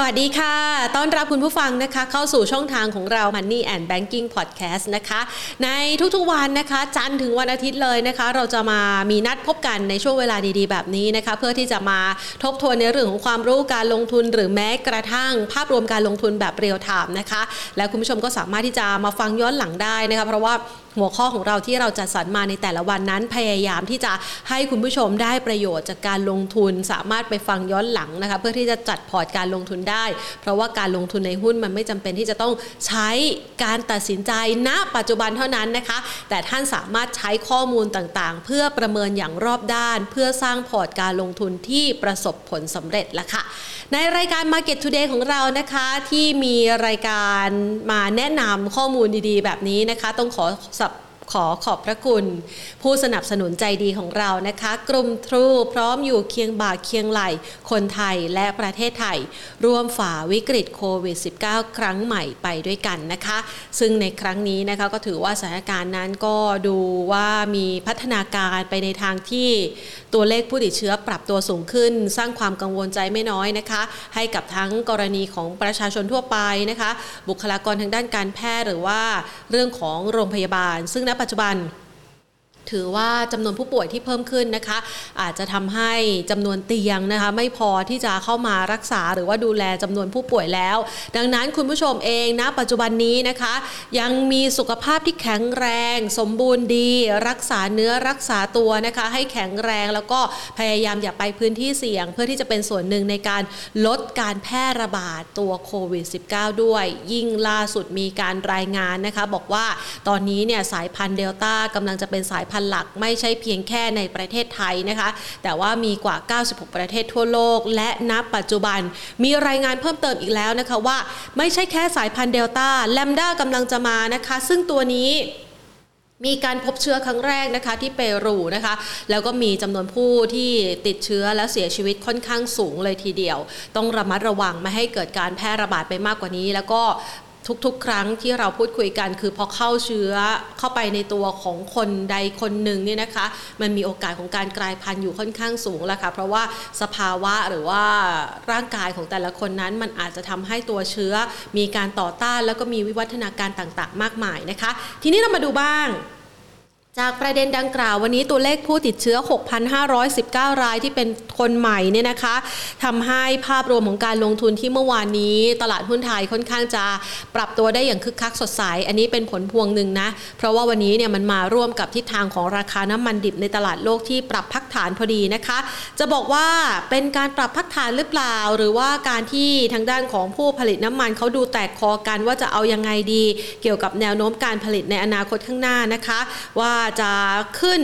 สวัสดีค่ะ ต้อนรับคุณผู้ฟังนะคะ เข้าสู่ช่องทางของเรา Money and Banking Podcast นะคะ ในทุกๆวันนะคะ จันทร์ถึงวันอาทิตย์เลยนะคะ เราจะมามีนัดพบกันในช่วงเวลาดีๆ แบบนี้นะคะ เพื่อที่จะมาทบทวนในเรื่องของความรู้การลงทุน หรือแม้กระทั่งภาพรวมการลงทุนแบบ real time นะคะ และคุณผู้ชมก็สามารถที่จะมาฟังย้อนหลังได้นะคะ เพราะว่า หัวข้อของเราที่เราจัดสรรมาในแต่ละวันนั้นพยายามที่จะให้คุณผู้ชมได้ประโยชน์จากการลงทุนสามารถไปฟังย้อนหลังนะคะเพื่อที่จะจัดพอร์ตการลงทุนได้ เพราะว่าการลงทุนในหุ้นมันไม่จำเป็นที่จะต้องใช้การตัดสินใจณปัจจุบันเท่านั้นนะคะ แต่ท่านสามารถใช้ข้อมูลต่างๆ เพื่อประเมินอย่างรอบด้าน เพื่อสร้างพอร์ตการลงทุนที่ประสบผลสำเร็จละค่ะ ในรายการ Market Today ของเรานะคะที่มีรายการมาแนะนำข้อมูลดีๆ แบบนี้นะคะ ต้องขอสับ ขอขอบพระคุณ ผู้สนับสนุนใจดีของเรานะคะ กลุ่มทรูพร้อมอยู่เคียงบ่าเคียงไหล คนไทยและประเทศไทย ร่วมฝ่าวิกฤตโควิด -19 ครั้งใหม่ไปด้วยกันนะคะ ซึ่งในครั้งนี้นะคะก็ถือว่าสถานการณ์นั้นก็ดูว่ามีพัฒนาการไปในทางที่ตัวเลขผู้ติดเชื้อปรับตัวสูงขึ้น สร้างความกังวลใจไม่น้อยนะคะ ให้กับทั้งกรณีของประชาชนทั่วไปนะคะ บุคลากรทางด้านการแพทย์หรือว่าเรื่องของโรงพยาบาล ซึ่งณปัจจุบัน ถือว่าจำนวนผู้ป่วยที่เพิ่มขึ้นนะคะ อาจจะทำให้จำนวนเตียงนะคะ ไม่พอที่จะเข้ามารักษาหรือว่าดูแลจำนวนผู้ป่วยแล้ว ดังนั้นคุณผู้ชมเองนะปัจจุบันนี้นะคะ ยังมีสุขภาพที่แข็งแรง สมบูรณ์ดี รักษาเนื้อรักษาตัวนะคะ ให้แข็งแรงแล้วก็พยายามอย่าไปพื้นที่เสี่ยง เพื่อที่จะเป็นส่วนหนึ่งในการลดการแพร่ระบาดตัวโควิด -19 ด้วย ยิ่งล่าสุดมีการรายงานนะคะ บอกว่าตอนนี้เนี่ยสายพันธุ์เดลต้ากำลังจะเป็นสายพันธุ์หลักไม่ใช่เพียงแค่ในประเทศไทยนะคะ แต่ว่ามีกว่า 96 ประเทศทั่วโลก และนับปัจจุบันมีรายงานเพิ่มเติมอีกแล้วนะคะว่าไม่ใช่แค่สายพันธุ์เดลต้าแลมด้ากำลังจะมานะคะ ซึ่งตัวนี้มีการพบเชื้อครั้งแรกนะคะที่เปรูนะคะ แล้วก็มีจำนวนผู้ที่ติดเชื้อและเสียชีวิตค่อนข้างสูงเลยทีเดียว ต้องระมัดระวังไม่ให้เกิดการแพร่ระบาดไปมากกว่านี้ แล้วก็ ทุกๆ ครั้งที่เราพูดคุยกัน คือพอเข้าเชื้อเข้าไปในตัวของคนใดคนหนึ่งเนี่ยนะคะ มันมีโอกาสของการกลายพันธุ์อยู่ค่อนข้างสูงแล้วค่ะ เพราะว่าสภาวะหรือว่าร่างกายของแต่ละคนนั้น มันอาจจะทำให้ตัวเชื้อมีการต่อต้าน แล้วก็มีวิวัฒนาการต่างๆ มากมายนะคะ ทีนี้เรามาดูบ้าง จากประเด็นดังกล่าววันนี้ตัวเลขผู้ติดเชื้อ 6,519 รายที่เป็นคนใหม่เนี่ยนะคะทำให้ภาพรวมของการลงทุนที่เมื่อวานนี้ ตลาดหุ้นไทยค่อนข้างจะปรับตัวได้อย่างคึกคักสดใส อันนี้เป็นผลพวงหนึ่งนะ เพราะว่าวันนี้เนี่ยมันมาร่วมกับทิศทางของราคาน้ำมันดิบในตลาดโลกที่ปรับพักฐานพอดีนะคะ จะบอกว่าเป็นการปรับพักฐานหรือเปล่า หรือว่าการที่ทางด้านของผู้ผลิตน้ำมันเขาดูแตกคอกันว่าจะเอายังไงดี เกี่ยวกับแนวโน้มการผลิตในอนาคตข้างหน้านะคะ ว่าจะขึ้น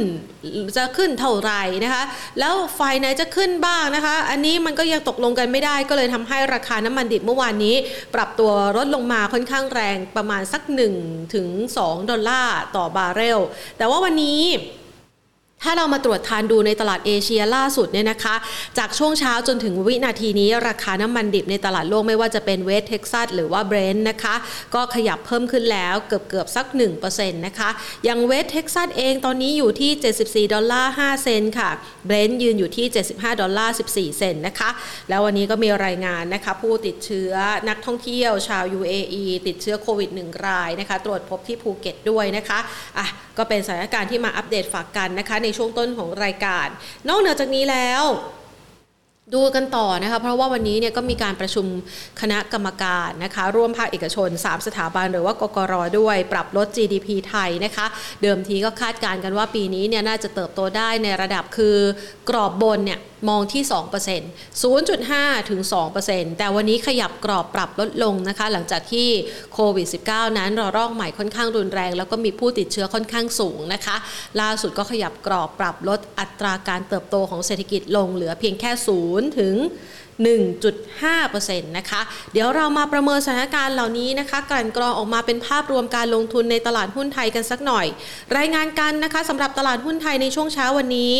จะขึ้นเท่าไหร่นะคะ แล้วฝ่ายไหนจะขึ้นบ้างนะคะ อันนี้มันก็ยังตกลงกันไม่ได้ ก็เลยทำให้ราคาน้ำมันดิบเมื่อวานนี้ ปรับตัวลดลงมาค่อนข้างแรงประมาณสัก1ถึง2ดอลลาร์ต่อบาร์เรล แต่ว่าวันนี้ ถ้าเรามาตรวจทานดูในตลาดเอเชียล่าสุดเนี่ยนะคะ จากช่วงเช้าจนถึงวินาทีนี้ ราคาน้ำมันดิบในตลาดโลกไม่ว่าจะเป็นเวสเท็กซัสหรือว่าเบรนท์นะคะ ก็ขยับเพิ่มขึ้นแล้วเกือบเกือบสัก 1%นะคะอย่างเวสเท็กซัสเองตอนนี้อยู่ที่ 74 ดอลลาร์ 5 เซนต์ค่ะเบรนท์ยืนอยู่ที่ 75 ดอลลาร์ 14 เซนต์นะคะ แล้ววันนี้ก็มีรายงานนะคะ ผู้ติดเชื้อนักท่องเที่ยวชาว UAE ติดเชื้อโควิด 1 รายนะคะ ตรวจพบที่ภูเก็ตด้วยนะคะอะก็เป็นสถานการณ์ที่มาอัปเดตฝากกันนะคะในช่วงต้นของรายการ นอกเหนือจากนี้แล้ว ดูกันต่อนะคะเพราะว่าวันนี้เนี่ยก็มีการประชุมคณะกรรมการนะคะร่วมภาคเอกชน 3 สถาบันหรือว่ากกรด้วยปรับลด GDP ไทยนะคะเดิมทีก็คาดการณ์กันว่าปีนี้เนี่ยน่าจะเติบโตได้ในระดับคือกรอบบนเนี่ยมองที่ 2% 0.5 ถึง 2%แต่วันนี้ขยับกรอบปรับลดลงนะคะ หลังจากที่โควิด -19 นั้นรอรอกใหม่ค่อนข้างรุนแรง แล้วก็มีผู้ติดเชื้อค่อนข้างสูงนะคะ ล่าสุดก็ขยับกรอบปรับลดอัตราการเติบโตของเศรษฐกิจลงเหลือเพียงแค่0ถึง 1.5%นะคะ เดี๋ยวเรามาประเมินสถานการณ์เหล่านี้นะคะกันกรองออกมาเป็นภาพรวมการลงทุนในตลาดหุ้นไทยกันสักหน่อย รายงานกันนะคะสำหรับตลาดหุ้นไทยในช่วงเช้าวันนี้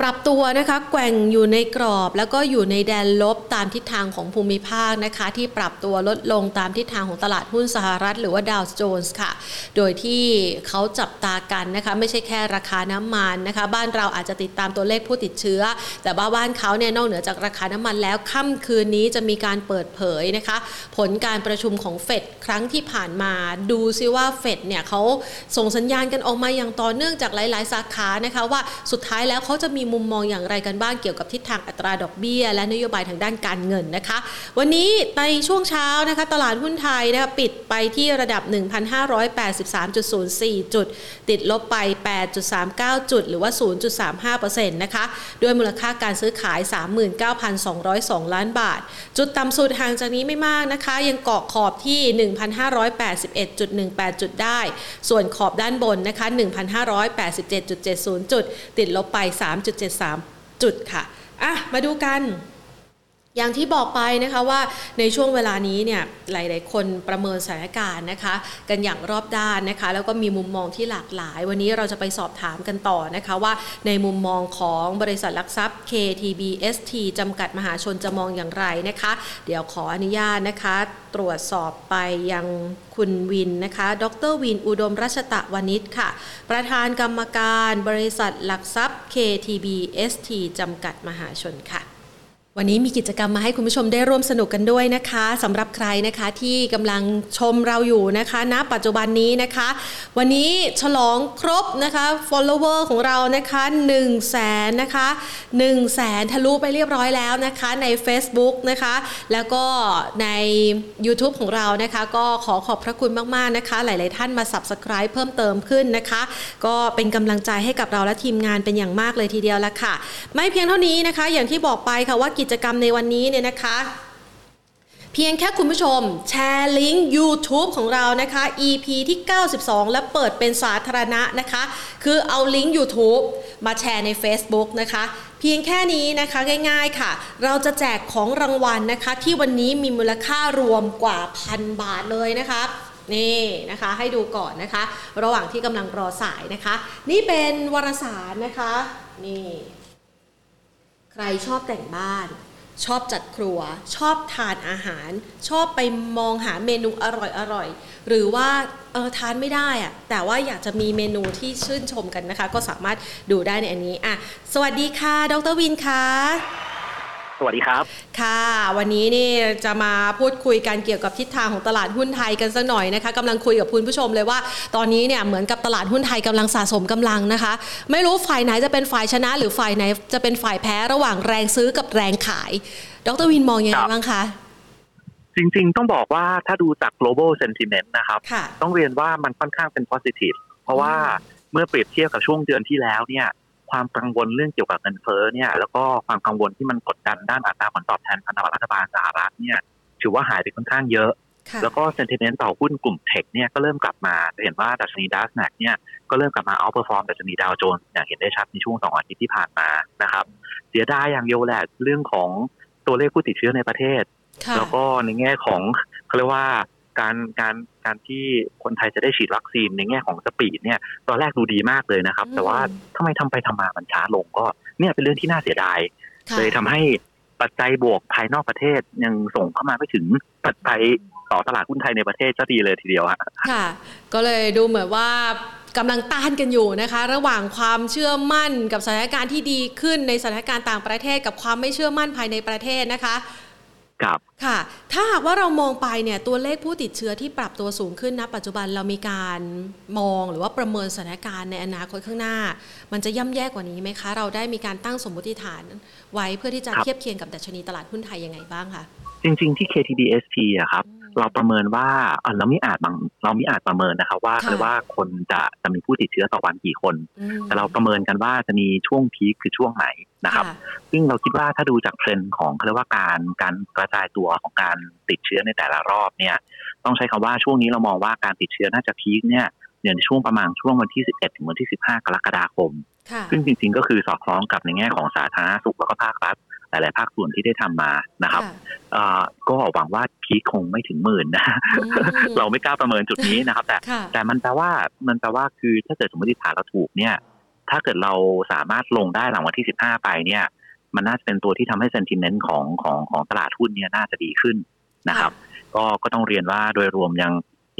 ปรับตัวนะคะแกว่งอยู่ในกรอบแล้วก็อยู่ในแดนลบตามทิศทางของภูมิภาคนะคะ ที่ปรับตัวลดลงตามทิศทางของตลาดหุ้นสหรัฐ หรือว่าดาวโจนส์ค่ะ โดยที่เขาจับตากันนะคะไม่ใช่แค่ราคาน้ำมันนะคะ บ้านเราอาจจะติดตามตัวเลขผู้ติดเชื้อ แต่ว่าบ้านเขาเนี่ยนอกเหนือจากราคาน้ำมันแล้วค่ำคืนนี้จะมีการเปิดเผยนะคะ ผลการประชุมของเฟดครั้งที่ผ่านมาดูซิว่าเฟดเนี่ยเขาส่งสัญญาณกันออกมาอย่างต่อเนื่องจากหลาย ๆ สาขานะคะว่าสุดท้ายแล้วเขาจะมีมุมมองอย่างไรกันบ้างเกี่ยวกับทิศทางอัตราดอกเบี้ย และนโยบายทางด้านการเงินนะคะ วันนี้ในช่วงเช้านะคะตลาดหุ้นไทยนะคะปิดไปที่ระดับ 1,583.04 จุด ติดลบไป 8.39 จุด หรือว่า 0.35%นะคะด้วยมูลค่าการซื้อขาย 39,202 ล้านบาท จุดต่ำสุดห่างจากนี้ไม่มากนะคะ ยังเกาะขอบที่ 1,581.18 จุดได้ ส่วนขอบด้านบนนะคะ 1,587.70 จุด ติดลบไป3.73 จุดค่ะ อะ มาดูกัน อย่างที่บอกไปนะคะว่าในช่วงเวลานี้เนี่ยหลายๆ คนประเมินสถานการณ์นะคะ กันอย่างรอบด้านนะคะ แล้วก็มีมุมมองที่หลากหลาย วันนี้เราจะไปสอบถามกันต่อนะคะว่าในมุมมองของบริษัทหลักทรัพย์ KTBST จำกัดมหาชนจะมองอย่างไรนะคะ เดี๋ยวขออนุญาตนะคะ ตรวจสอบไปยังคุณวินนะคะ ดรวินอุดมรัชตะวณิชค่ะ ประธานกรรมการบริษัทหลักทรัพย์ KTBST จำกัดมหาชนค่ะ วันนี้มีกิจกรรมมาให้คุณผู้ชมได้ร่วมสนุกกันด้วยนะคะสำหรับใครนะคะที่กำลังชมเราอยู่นะคะณปัจจุบันนี้นะคะ วันนี้ฉลองครบนะคะ follower ของเรานะคะ1 0 0 0 0แสนนะคะ1 0 0 0 0แสนทะลุไปเรียบร้อยแล้วนะคะใน Facebook นะคะ แล้วก็ใน YouTube ของเรานะคะ ก็ขอขอบพระคุณมากๆนะคะ หลาย ๆ ท่านมา Subscribe เพิ่มเติมขึ้นนะคะ ก็เป็นกำลังใจให้กับเราและทีมงานเป็นอย่างมากเลยทีเดียวละค่ะ ไม่เพียงเท่านี้นะคะ อย่างที่บอกไปค่ะว่ากิจกรรมในวันนี้เนี่ยนะคะ เพียงแค่คุณผู้ชม แชร์ลิงก์ YouTube ของเรานะคะ EP ที่ 92 และเปิดเป็นสาธารณะนะคะ คือเอาลิงก์ YouTube มาแชร์ใน Facebook นะคะเพียงแค่นี้นะคะง่ายๆค่ะ เราจะแจกของรางวัลนะคะ ที่วันนี้มีมูลค่ารวมกว่าพันบาทเลยนะคะนี่นะคะให้ดูก่อนนะคะ ระหว่างที่กำลังรอสายนะคะ นี่เป็นวารสารนะคะนี่ ใครชอบแต่งบ้าน ชอบจัดครัว ชอบทานอาหาร ชอบไปมองหาเมนูอร่อยๆหรือว่าเออทานไม่ได้อะแต่ว่าอยากจะมีเมนูที่ชื่นชมกันนะคะ ก็สามารถดูได้ในอันนี้อะสวัสดีค่ะ ดรวินค่ะ สวัสดีครับ ค่ะ วันนี้นี่จะมาพูดคุยกันเกี่ยวกับทิศทางของตลาดหุ้นไทยกันสักหน่อยนะคะกำลังคุยกับคุณผู้ชมเลยว่า ตอนนี้เนี่ยเหมือนกับตลาดหุ้นไทยกำลังสะสมกำลังนะคะ ไม่รู้ฝ่ายไหนจะเป็นฝ่ายชนะ หรือฝ่ายไหนจะเป็นฝ่ายแพ้ระหว่างแรงซื้อกับแรงขาย ดรวินมองยังไงบ้างคะจริงๆ ต้องบอกว่าถ้าดูจาก global sentiment นะครับค่ะต้องเรียนว่ามันค่อนข้างเป็น positive เพราะว่าเมื่อเปรียบเทียบกับช่วงเดือนที่แล้วเนี่ย ความกังวลเรื่องเกี่ยวกับเงินเฟ้อเนี่ยแล้วก็ความกังวลที่มันกดดันด้านอัตราผลตอบแทนพันธบัตรรัฐบาลสหรัฐเนี่ยถือว่าหายไปค่อนข้างเยอะค่ะแล้วก็ sentiment ต่อหุ้นกลุ่มเทคเนี่ยก็เริ่มกลับมาจะเห็นว่าดัชนีดัชแนกเนี่ยก็เริ่มกลับมา outperform ดัชนีดาวโจนส์อย่างเห็นได้ชัดในช่วงสองอาทิตย์ที่ผ่านมานะครับเสียดายอย่างเดียวแหละเรื่องของตัวเลขผู้ติดเชื้อในประเทศค่ะแล้วก็ในแง่ของเขาเรียกว่า การการการที่คนไทยจะได้ฉีดวัคซีนในแง่ของสปีดเนี่ยตอนแรกดูดีมากเลยนะครับอืมแต่ว่าทำไมทำไปทำมามันช้าลงก็เนี่ยเป็นเรื่องที่น่าเสียดายค่ะเลยทำให้ปัจจัยบวกภายนอกประเทศยังส่งเข้ามาไม่ถึงปัจจัยต่อตลาดหุ้นไทยในประเทศก็ดีเลยทีเดียวฮะค่ะ ก็เลยดูเหมือนว่ากำลังต้านกันอยู่นะคะ ระหว่างความเชื่อมั่นกับสถานการณ์ที่ดีขึ้นในสถานการณ์ต่างประเทศ กับความไม่เชื่อมั่นภายในประเทศนะคะ กับค่ะ ถ้าหากว่าเรามองไปเนี่ยตัวเลขผู้ติดเชื้อที่ปรับตัวสูงขึ้นนะปัจจุบันเรามีการมองหรือว่าประเมินสถานการณ์ในอนาคตข้างหน้า มันจะย่ำแย่กว่านี้ไหมคะ เราได้มีการตั้งสมมติฐาน ไว้เพื่อที่จะเทียบเคียงกับดัชนีตลาดหุ้นไทยยังไงบ้างคะจริง ๆ ที่ KTBSP อะครับ เราประเมินว่าอะเราไม่อาจบางเราไม่อาจประเมินนะครับ ว่าค่ะคือว่าคนจะจะมีผู้ติดเชื้อต่อวันกี่คนอืมแต่เราประเมินกันว่าจะมีช่วงพีคคือช่วงไหนนะครับค่ะซึ่งเราคิดว่าถ้าดูจากเทรนด์ของเขาเรียกว่าการการกระจายตัวของการติดเชื้อในแต่ละรอบเนี่ย ต้องใช้คำว่าช่วงนี้เรามองว่าการติดเชื้อน่าจะพีคเนี่ยเนี่ยในช่วงประมาณช่วงวันที่ 11 ถึงวันที่ 15 กรกฎาคมค่ะซึ่งจริงๆ ก็คือสอดคล้องกับในแง่ของสาธารณสุขแล้วก็ภาครัฐหลายๆภาคส่วนที่ได้ทำมานะครับค่ะเอ่อ ก็หวังว่าพีคคงไม่ถึงหมื่นนะอืมเราไม่กล้าประเมินจุดนี้นะครับ แต่ค่ะแต่มันแปลว่ามันแปลว่าคือถ้าเกิดสมมติฐานเราถูกเนี่ย ถ้าเกิดเราสามารถลงได้หลังวันที่สิบห้าไปเนี่ย มันน่าจะเป็นตัวที่ทำให้เซนติเมนต์ของของของตลาดหุ้นเนี่ยน่าจะดีขึ้นนะครับ ก็ก็ต้องเรียนว่าโดยรวมยัง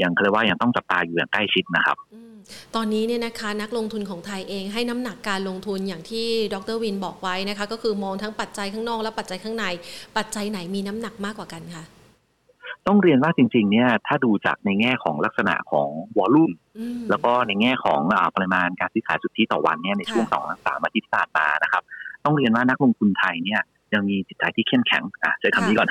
ยังเรียกว่ายังต้องจับตาอยู่อย่างใกล้ชิดนะครับตอนนี้เนี่ยนะคะนักลงทุนของไทยเองให้น้ำหนักการลงทุนอย่างที่ดรวินบอกไว้นะคะก็คือมองทั้งปัจจัยข้างนอกและปัจจัยข้างใน ปัจจัยไหนมีน้ำหนักมากกว่ากันคะต้องเรียนว่าจริง ๆ เนี่ยถ้าดูจากในแง่ของลักษณะของวอลลุ่มแล้วก็ในแง่ของปริมาณการซื้อขายสุทธิต่อวันเนี่ยในช่วงสองสามอาทิตย์ที่ผ่านมานะครับ ต้องเรียนว่านักลงทุนไทยเนี่ย ยังมีจิตใจที่เข้มแข็งอะใช้คำนี้ก่อน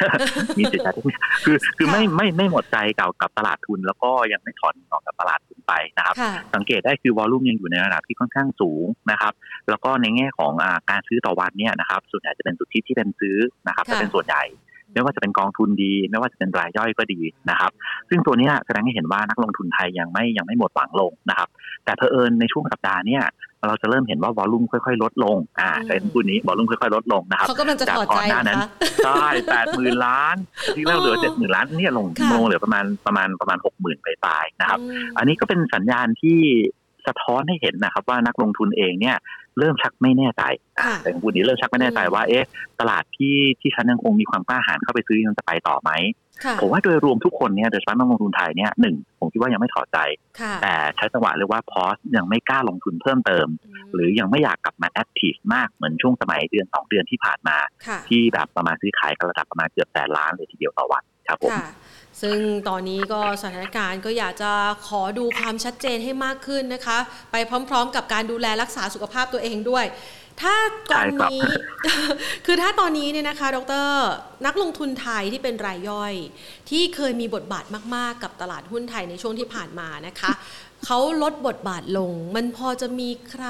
มีจิตใจที่คือคือไม่ไม่ไม่หมดใจกับกับตลาดทุน แล้วก็ยังไม่ถอนออกจากตลาดทุนไปนะครับ สังเกตได้คือวอลลุ่มยังอยู่ในระดับที่ค่อนข้างสูงนะครับ แล้วก็ในแง่ของอ่าการซื้อต่อวันเนี่ยนะครับ ส่วนใหญ่จะเป็นสุทธิที่เป็นซื้อนะครับจะเป็นส่วนใหญ่ไม่ว่าจะเป็นกองทุนดี ไม่ว่าจะเป็นรายย่อยก็ดีนะครับ ซึ่งตัวนี้แสดงให้เห็นว่านักลงทุนไทยยังไม่ยังไม่หมดหวังลงนะครับ แต่เพอเอิญในช่วงสัปดาห์นี้ เราจะเริ่มเห็นว่าวอลลุ่มค่อยๆ ลดลง อ่าในพูดนี้วอลลุ่มค่อยๆ ลดลงนะครับเขากำลังจะถอดใจนั้นใช่แปดหมื่นล้าน ที่แรกเหลือเจ็ดหมื่นล้านเนี่ยลงลงเหลือประมาณประมาณประมาณหกหมื่นไปปลายนะครับ อันนี้ก็เป็นสัญญาณที่สะท้อนให้เห็นนะครับว่านักลงทุนเองเนี่ย เริ่มชักไม่แน่ใจแต่พูดนี้เริ่มชักไม่แน่ใจว่า เอ๊ะ ตลาดที่ที่ฉันยังคงมีความกล้าหาญเข้าไปซื้อยังจะไปต่อไหมผมว่าโดยรวมทุกคนเนี่ยโดยเฉพาะนักลงทุนไทยเนี่ยหนึ่งผมคิดว่ายังไม่ถอดใจ แต่ใช้จังหวะเรียกว่า pause ยังไม่กล้าลงทุนเพิ่มเติม หรือยังไม่อยากกลับมา active มากเหมือนช่วงสมัยเดือนสองเดือนที่ผ่านมา ที่แบบประมาณซื้อขายกันระดับประมาณเกือบแสนล้านเลยทีเดียวต่อวันครับผม ซึ่งตอนนี้ก็สถานการณ์ก็อยากจะขอดูความชัดเจนให้มากขึ้นนะคะ ไปพร้อม ๆ กับการดูแลรักษาสุขภาพตัวเองด้วย ถ้าตอนนี้คือถ้าตอนนี้เนี่ยนะคะ ดร นักลงทุนไทยที่เป็นรายย่อย ที่เคยมีบทบาทมาก ๆ กับตลาดหุ้นไทยในช่วงที่ผ่านมานะคะเขาลดบทบาทลง มันพอจะมีใคร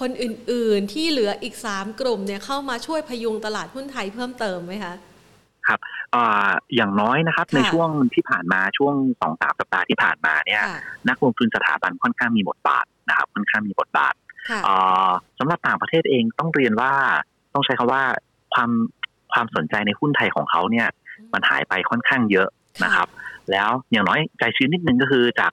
คนอื่น ๆ ที่เหลืออีก 3 กลุ่มเนี่ยเข้ามาช่วยพยุงตลาดหุ้นไทยเพิ่มเติมไหมคะ ครับ อย่างน้อยนะครับ ในช่วงที่ผ่านมาช่วงสองสามสัปดาห์ที่ผ่านมาเนี่ย นักลงทุนสถาบันค่อนข้างมีบทบาทนะครับ ค่อนข้างมีบทบาทสำหรับต่างประเทศเองต้องเรียนว่าต้องใช้คำว่าความความสนใจในหุ้นไทยของเขาเนี่ย มันหายไปค่อนข้างเยอะนะครับ แล้วอย่างน้อยใจชื้นนิดนึงก็คือจาก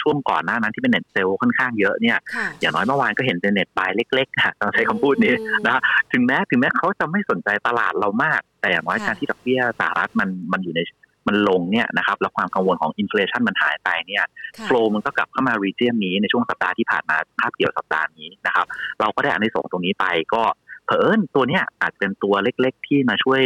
ช่วงก่อนหน้านั้นที่เป็น net sell ค่อนข้างเยอะเนี่ยอย่างน้อยเมื่อวานก็เห็นเป็น net buy เล็กๆต้องใช้คำพูดนี้นะถึงแม้ถึงแม้เขาจะไม่สนใจตลาดเรามาก แต่อย่างน้อยการที่ดอกเบี้ยสหรัฐมันมันอยู่ในมันลงเนี่ยนะครับแล้วความกังวลของ inflation มันหายไปเนี่ย flow มันก็กลับเข้ามา region นี้ในช่วงสัปดาห์ที่ผ่านมาคาบเกี่ยวสัปดาห์นี้นะครับเราก็ได้อันนี้ส่งตรงนี้ไปก็เผอิญตัวเนี้ยอาจเป็นตัวเล็กๆ ที่มาช่วย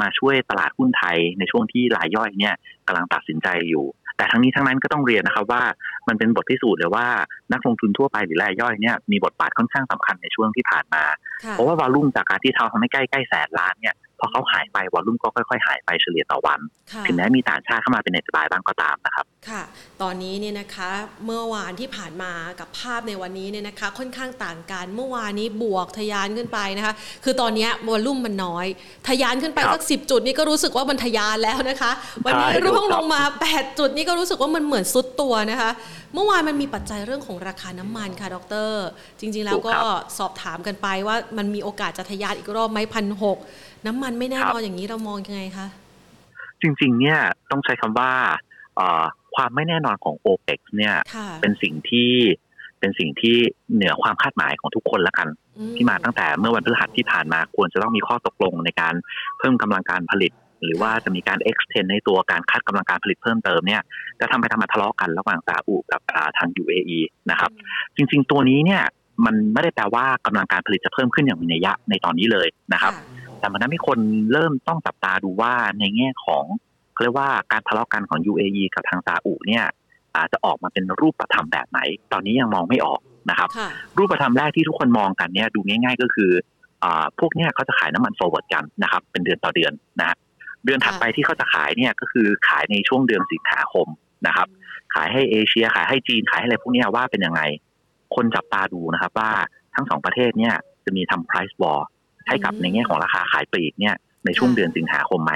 มาช่วยตลาดหุ้นไทยในช่วงที่รายย่อยเนี่ยกำลังตัดสินใจอยู่ แต่ทั้งนี้ทั้งนั้นก็ต้องเรียนนะครับว่ามันเป็นบทพิสูจน์เลยว่านักลงทุนทั่วไปหรือรายย่อยเนี่ยมีบทบาทค่อนข้างสำคัญในช่วงที่ผ่านมา เพราะว่า วอลุ่มจากการที่เขาทำให้ใกล้ใกล้แสนล้านเนี่ย พอเขาหายไปวอลุ่มก็ค่อยๆ หายไปเฉลี่ยต่อวัน ถึงแม้มีต่างชาติเข้ามาเป็นเน็ตบายบ้างก็ตามนะครับ ค่ะ ตอนนี้เนี่ยนะคะเมื่อวานที่ผ่านมากับภาพในวันนี้เนี่ยนะคะ ค่อนข้างต่างกันเมื่อวานนี้บวกทยานขึ้นไปนะคะ คือตอนนี้วอลุ่มมันน้อยทยานขึ้นไปสักสิจุดนี่ก็รู้สึกว่ามันทยานแล้วนะคะ วันนี้ร่วงลงมา 8 จุดนี่ก็รู้สึกว่ามันเหมือนซุดตัวนะคะ เมื่อวานมันมีปัจจัยเรื่องของราคาน้ำมันค่ะดร จริง ๆ แล้วก็สอบถามกันไปว่ามันมีโอกาสจะทะยานอีกรอบไหมพันหก น้ำมันไม่แน่นอนอย่างนี้เรามองยังไงคะจริง ๆ เนี่ยต้องใช้คำว่าความไม่แน่นอนของโอเปกเนี่ยเป็นสิ่งที่เป็นสิ่งที่เหนือความคาดหมายของทุกคนละกัน ที่มาตั้งแต่เมื่อวันพฤหัสที่ผ่านมาควรจะต้องมีข้อตกลงในการเพิ่มกำลังการผลิต หรือว่าจะมีการ extend ในตัวการคัดกำลังการผลิตเพิ่มเติมเนี่ยจะทำไปทำมาทะเลาะกันระหว่างซาอุกับทาง UAE นะครับ จริง ๆ ตัวนี้เนี่ยมันไม่ได้แปลว่ากำลังการผลิตจะเพิ่มขึ้นอย่างมีนัยยะในตอนนี้เลยนะครับ แต่มันทำให้คนเริ่มต้องจับตาดูว่าในแง่ของเรียกว่าการทะเลาะกันของ UAE กับทางซาอุเนี่ยอาจจะออกมาเป็นรูปธรรมแบบไหน ตอนนี้ยังมองไม่ออกนะครับ รูปธรรมแรกที่ทุกคนมองกันเนี่ยดูง่าย ๆ ก็คืออพวกเนี้ยเขาจะขายน้ำมัน forward กันนะครับ เป็นเดือนต่อเดือนนะเดือนถัดไปที่เขาจะขายเนี่ยก็คือขายในช่วงเดือนสิงหาคมนะครับ ขายให้เอเชียขายให้จีนขายให้อะไรพวกนี้ว่าเป็นยังไง คนจับตาดูนะครับว่าทั้งสองประเทศเนี่ยจะมีทำ price war ให้กับในแง่ของราคาขายปลีกเนี่ยในช่วงเดือนสิงหาคมไหม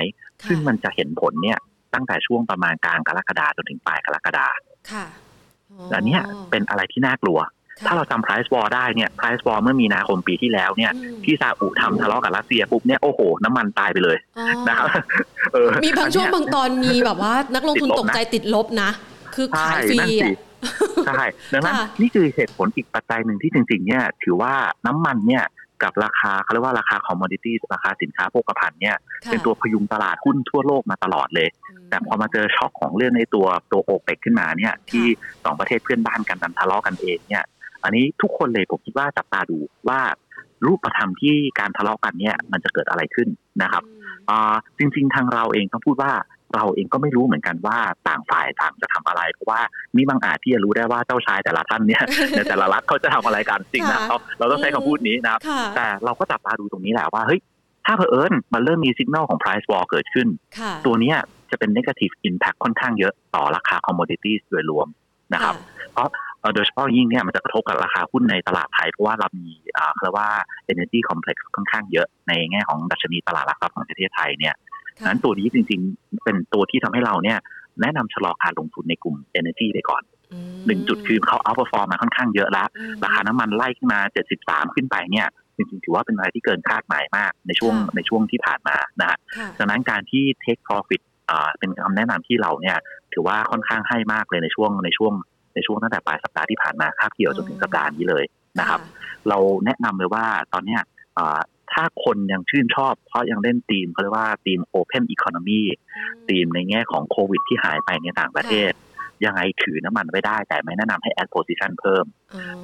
ซึ่งมันจะเห็นผลเนี่ยตั้งแต่ช่วงประมาณกลางกรกฎาจนถึงปลายกรกฎาค่ะและเนี้ยเป็นอะไรที่น่ากลัว ถ้าเราจำ price war ได้เนี่ย price war เมื่อมีนาคมปีที่แล้วเนี่ย ที่ซาอุทำทะเลาะกับรัสเซียปุ๊บเนี่ยโอ้โห น้ำมันตายไปเลยนะครับมีบางช่วงบางตอนมีแบบว่า นักลงทุนตกใจติดลบนะ คือขายฟรีใช่ดังนั้นนี่คือเหตุผลอีกปัจจัยหนึ่งที่จริง ๆ เนี่ย ถือว่าน้ำมันเนี่ย กับราคาเขาเรียกว่าราคาคอมมอดิตี้ราคาสินค้าโภคภัณฑ์เนี่ยเป็นตัวพยุงตลาดหุ้นทั่วโลกมาตลอดเลย แต่พอมาเจอช็อคของเรื่องในตัวตัวโอเปกขึ้นมาเนี่ยที่สองประเทศเพื่อนบ้านกันทะเลาะกันเองเนี่ย อันนี้ทุกคนเลยผมคิดว่าจับตาดูว่ารูปธรรมที่การทะเลาะกันเนี่ยมันจะเกิดอะไรขึ้นนะครับจริง ๆ ทางเราเองต้องพูดว่า เราเองก็ไม่รู้เหมือนกันว่าต่างฝ่ายต่างจะทำอะไร เพราะว่ามีบางอาจที่จะรู้ได้ว่าเจ้าชายแต่ละท่านเนี่ยในแต่ละรัฐเขาจะทำอะไรกันจริงนะเราเราต้องใช้คำพูดนี้นะครับแต่เราก็จับตาดูตรงนี้แหละว่าเฮ้ยถ้าเผอิญมันเริ่มมีสัญญาณของ price war เกิดขึ้น ตัวนี้จะเป็น negative impact ค่อนข้างเยอะต่อราคา commodities โดยรวมนะครับ เพราะโดยเฉพาะยิ่งเนี่ยมันจะกระทบกับราคาหุ้นในตลาดไทย เพราะว่าเรามีเรียกว่า energy complex ค่อนข้างเยอะในแง่ของดัชนีตลาดหลักทรัพย์ของประเทศไทยเนี่ย นั้นตัวนี้จริงๆ เป็นตัวที่ทำให้เราเนี่ย แนะนำชะลอการลงทุนในกลุ่ม Energy ไปก่อนหนึ่งจุดคือเขา outperform มาค่อนข้างเยอะแล้ว ราคาน้ำมันไล่ขึ้นมา73ขึ้นไปเนี่ยจริงๆถือว่าเป็นอะไรที่เกินคาดหมายมากในช่วงในช่วงที่ผ่านมานะฮะดังนั้นการที่ take profit เป็นคำแนะนำที่เราเนี่ยถือว่าค่อนข้างให้มากเลยในช่วงในช่วงในช่วงตั้งแต่ปลายสัปดาห์ที่ผ่านมาคาบเกี่ยวจนถึงสัปดาห์นี้เลยนะครับ เราแนะนำเลยว่าตอนเนี้ย ถ้าคนยังชื่นชอบ เพราะยังเล่นธีมเขาเรียกว่าธีม Open Economy ธีมในแง่ของโควิดที่หายไปในต่างประเทศ ยังไงถือน้ำมันไว้ได้ แต่ไม่แนะนำให้ add position เพิ่ม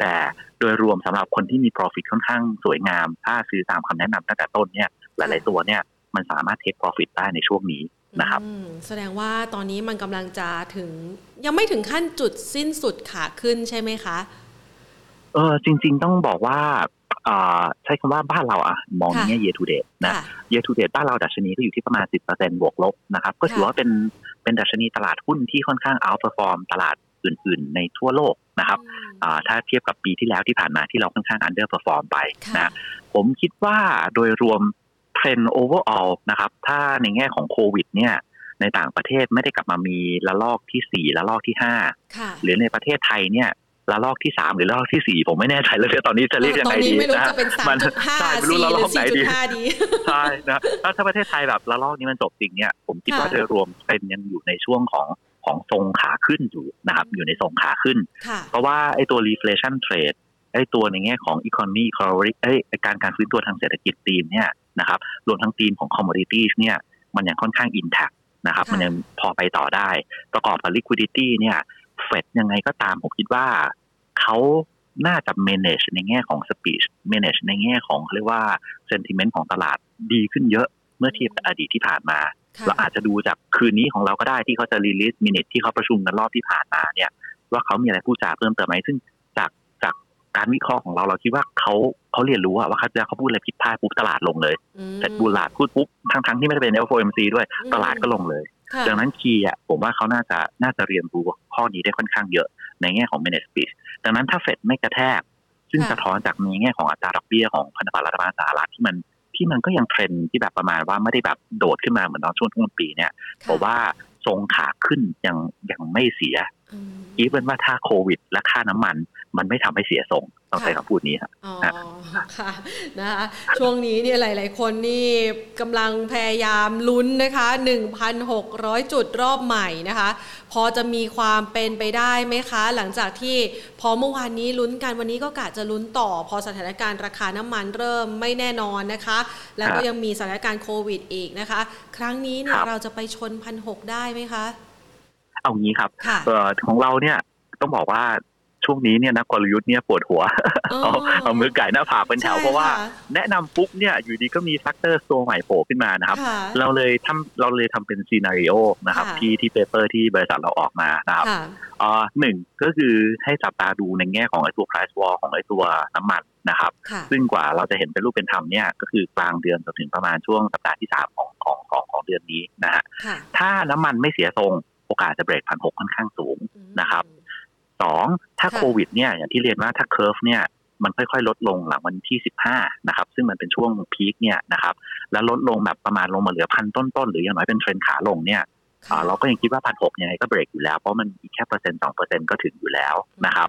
แต่โดยรวมสำหรับคนที่มี profit ค่อนข้างสวยงาม ถ้าซื้อตามคำแนะนำตั้งแต่ต้นเนี่ย หลาย ๆ ตัวเนี่ยมันสามารถ take profit ได้ในช่วงนี้นะครับแสดงว่าตอนนี้มันกำลังจะถึง ยังไม่ถึงขั้นจุดสิ้นสุดขาขึ้นใช่ไหมคะเออจริง ๆ ต้องบอกว่า ใช้คำว่าบ้านเราอะมองในแง่ year to date นะ year to date บ้านเราดัชนีก็อยู่ที่ประมาณ 10%บวกลบนะครับก็ถือว่าเป็นเป็นดัชนีตลาดหุ้นที่ค่อนข้าง outperform ตลาดอื่น ๆ ในทั่วโลกนะครับถ้าเทียบกับปีที่แล้วที่ผ่านมาที่เราค่อนข้าง underperform ไปนะผมคิดว่าโดยรวมเทรนด์ overall นะครับถ้าในแง่ของโควิดเนี่ยในต่างประเทศไม่ได้กลับมามีระลอกที่สี่ระลอกที่ห้าหรือในประเทศไทยเนี่ย ระลอกที่สามหรือระลอกที่สี่ผมไม่แน่ใจเลยตอนนี้จะเรียกยังไงดีนะมันใช่ไม่รู้ระลอกไหนดีใช่นะถ้าประเทศไทยแบบระลอกนี้มันจบจริงเนี่ยผมคิดว่าโดยรวมเป็นยังอยู่ในช่วงของของทรงขาขึ้นอยู่นะครับ อยู่ในทรงขาขึ้น เพราะว่าไอ้ตัว reflation trade ไอ้ตัวในแง่ของ economy economy ไอ้การการฟื้นตัวทางเศรษฐกิจธีมเนี่ยนะครับรวมทั้งธีมของ commodities เนี่ยมันยังค่อนข้าง intact นะครับ มันยังพอไปต่อได้ ประกอบกับ liquidity เนี่ย เฟดยังไงก็ตามผมคิดว่าเขาน่าจะ manage ในแง่ของ speech manage ในแง่ของเรียกว่า sentiment ของตลาดดีขึ้นเยอะเมื่อเทียบกับอดีตที่ผ่านมา เราอาจจะดูจากคืนนี้ของเราก็ได้ที่เขาจะ release minute ที่เขาประชุมกันรอบที่ผ่านมาเนี่ย ว่าเขามีอะไรพูดจาเพิ่มเติมไหมซึ่งจากจากการวิเคราะห์ของเราเราคิดว่าเขาเขาเรียนรู้ว่าเขาจะเขาพูดอะไรผิดพลาดปุ๊บตลาดลงเลยแต่บูลาดพูดปุ๊บทั้งทั้งที่ไม่ได้เป็น FOMC ด้วยตลาดก็ลงเลย ดังนั้นคีย์อะผมว่าเขาน่าจะน่าจะเรียนรู้ข้อนี้ได้ค่อนข้างเยอะในแง่ของ manage speech ดังนั้นถ้าเฟดไม่กระแทก ซึ่งสะท้อนจากในแง่ของอัตราดอกเบี้ยของพันธบัตรรัฐบาลสหรัฐที่มันที่มันก็ยังเทรนที่แบบประมาณว่าไม่ได้แบบโดดขึ้นมาเหมือนตอนช่วงต้นปีเนี่ยบอกว่าทรงขาขึ้นยังยังไม่เสีย อีเวนว่าถ้าโควิด และค่าน้ำมัน มันไม่ทำให้เสียทรงต้องใช้คำพูดนี้ครับอ๋อค่ะนะคะช่วงนี้เนี่ยหลาย ๆ คนนี่กำลังพยายามลุ้นนะคะ 1,600 จุดรอบใหม่นะคะ พอจะมีความเป็นไปได้ไหมคะ หลังจากที่พอเมื่อวานนี้ลุ้นกันวันนี้ก็กะจะลุ้นต่อ พอสถานการณ์ราคาน้ำมันเริ่มไม่แน่นอนนะคะ แล้วก็ยังมีสถานการณ์โควิดอีกนะคะ ครั้งนี้เนี่ยเราจะไปชนพันหได้ไหมคะ เอางี้ครับของเราเนี่ยต้องบอกว่าช่วงนี้เนี่ยนักกลยุทธ์เนี่ยปวดหัว เอาเอามือก่ายหน้าผากเป็นแถวเพราะว่าแนะนำปุ๊บเนี่ยอยู่ดีก็มี factor ตัวใหม่โผล่ขึ้นมานะครับ เราเลยทำเราเลยทำเป็น scenario นะครับ ที่ที่ paper ที่บริษัทเราออกมานะครับอ่าหนึ่งก็คือให้จับตาดูในแง่ของไอ้ตัว price war ของไอ้ตัวน้ำมันนะครับ ซึ่งกว่าเราจะเห็นเป็นรูปเป็นธรรมเนี่ยก็คือกลางเดือนจนถึงประมาณช่วงสัปดาห์ที่สามของของของของเดือนนี้นะฮะถ้าน้ำมันไม่เสียทรง โอกาสจะเบรกพันหกค่อนข้างสูงนะครับสองถ้าโควิดเนี่ยอย่างที่เรียนว่าถ้า curve เนี่ยมันค่อยๆ ลดลงหลังวันที่สิบห้านะครับ ซึ่งมันเป็นช่วง peak เนี่ยนะครับ แล้วลดลงแบบประมาณลงมาเหลือพันต้นๆ หรืออย่างน้อยเป็นเทรนขาลงเนี่ยเราก็ยังคิดว่าพันหกยังไงก็เบรกอยู่แล้ว เพราะมันอีกแค่เปอร์เซ็นต์สองเปอร์เซ็นต์ก็ถึงอยู่แล้วนะครับ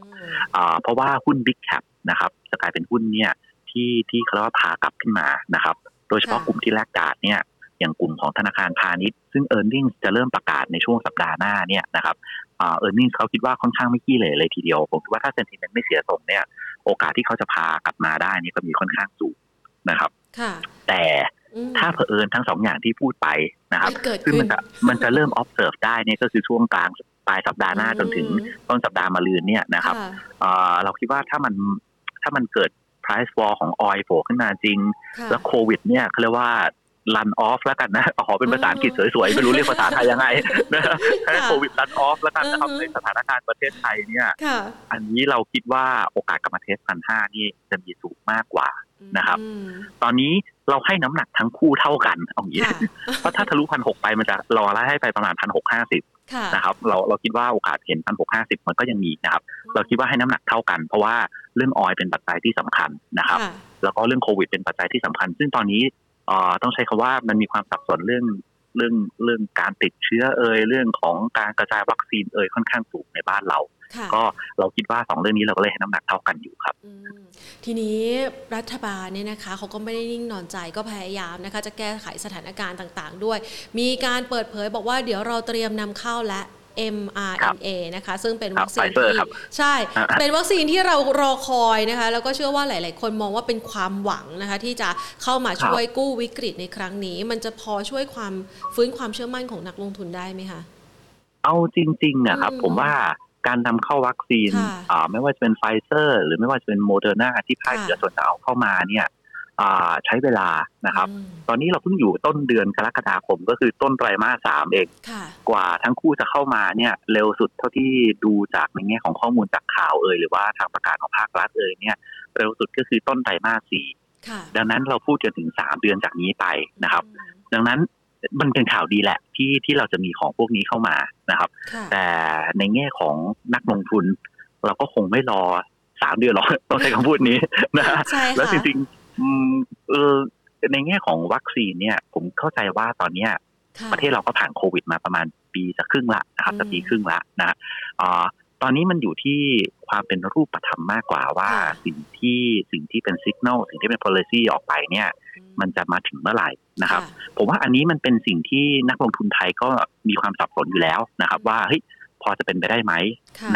เพราะว่าหุ้น big cap นะครับจะกลายเป็นหุ้นเนี่ยที่ที่เขาเรียกว่าพากลับขึ้นมานะครับ โดยเฉพาะกลุ่มที่แลกกาดเนี่ย อย่างกลุ่มของธนาคารพาณิชย์ ซึ่ง e a r n i n g จะเริ่มประกาศในช่วงสัปดาห์หน้าเนี่ยนะครับเออร์เน็งเขาคิดว่าค่อนข้างไม่ขี้เหร่เลยทีเดียว ผมคิดว่าถ้าเซนติเมนต์ไม่เสียทรงเนี่ยโอกาสที่เขาจะพากลับมาได้นี่ก็มีค่อนข้างสูงนะครับแต่ถ้าเผอิญทั้งสองอย่างที่พูดไปนะครับซึ่งมันจะมันจะเริ่ม observe ได้เนี่ยก็คือช่วงกลางปลายสัปดาห์หน้าจนถึงต้นสัปดาห์มาลืนเนี่ยนะครับเราคิดว่าถ้ามันถ้ามันเกิด price war ของออยโผล่ขึ้นมาจริง แล้วโควิดเนี่ยเขาเรียกว่า รันออฟแล้วกันนะขอเป็นภาษาอังกฤษสวยๆ ไม่รู้เรียกภาษาไทยยังไงนะให้โควิดรันออฟแล้วกันนะครับในสถานการณ์ประเทศไทยเนี่ยอันนี้เราคิดว่าโอกาสกลับมาเทสพันห้านี่จะมีสูงมากกว่านะครับ ตอนนี้เราให้น้ำหนักทั้งคู่เท่ากันเอางี้เพราะถ้าทะลุพันหกไปมันจะรอไล่ให้ไปประมาณพันหกห้าสิบนะครับเราเราคิดว่าโอกาสเห็นพันหกห้าสิบมันก็ยังมีนะครับ เราคิดว่าให้น้ำหนักเท่ากัน เพราะว่าเรื่องออยเป็นปัจจัยที่สำคัญนะครับ แล้วก็เรื่องโควิดเป็นปัจจัยที่สำคัญ ซึ่งตอนนี้ ต้องใช้คาว่ามันมีความสับสนเรื่องเรื่องเรื่องการติดเชื้อเอ่ยเรื่องของการกระจายวัคซีนเอ่ยค่อนข้างสูงในบ้านเรา ก็เราคิดว่าสองเรื่องนี้เราก็เลยให้น้ำหนักเท่ากันอยู่ครับทีนี้รัฐบาลเนี่ยนะคะเขาก็ไม่ได้นิ่งนอนใจก็พยายามนะคะ จะแก้ไขสถานการณ์ต่าง ๆ ด้วย มีการเปิดเผยบอกว่าเดี๋ยวเราเตรียมนำเข้าและ mRNA นะคะซึ่งเป็นวัคซีนที่ใช่ เป็นวัคซีนที่เรารอคอยนะคะแล้วก็เชื่อว่าหลาย ๆ คนมองว่าเป็นความหวังนะคะที่จะเข้ามาช่วยกู้วิกฤตในครั้งนี้ มันจะพอช่วยความฟื้นความเชื่อมั่นของนักลงทุนได้ไหมคะ เอาจริง ๆ นะครับ ผมว่าการนำเข้าวัคซีนไม่ว่าจะเป็นไฟเซอร์ หรือไม่ว่าจะเป็นโมเดอร์นาที่ภาคเอกชนเอาเข้ามาเนี่ย ใช้เวลานะครับ ตอนนี้เราเพิ่งอยู่ต้นเดือนกรกฎาคมก็คือต้นไตรมาสสามเองกว่าทั้งคู่จะเข้ามาเนี่ยเร็วสุดเท่าที่ดูจากในแง่ของข้อมูลจากข่าวเอ่ยหรือว่าทางประกาศของภาครัฐเอ่ยเนี่ยเร็วสุดก็คือต้นไตรมาสสี่ดังนั้นเราพูดจนถึงสามเดือนจากนี้ไปนะครับ ดังนั้นมันเป็นข่าวดีแหละที่ที่เราจะมีของพวกนี้เข้ามานะครับ แต่ในแง่ของนักลงทุน เราก็คงไม่รอสามเดือนหรอกต้องใช้คำพูดนี้นะแล้วจริงเออ ในแง่ของวัคซีนเนี่ย ผมเข้าใจว่าตอนเนี้ยประเทศเราก็ผ่านโควิดมาประมาณปีจะครึ่งละนะครับจะปีครึ่งละนะอ่าตอนนี้มันอยู่ที่ความเป็นรูปธรรมมากกว่าว่าสิ่งที่สิ่งที่เป็นสัญญาณสิ่งที่เป็น policy ออกไปเนี่ย มันจะมาถึงเมื่อไหร่นะครับ ผมว่าอันนี้มันเป็นสิ่งที่นักลงทุนไทยก็มีความสับสนอยู่แล้วนะครับ ว่าเฮ้ยพอจะเป็นไปได้ไหม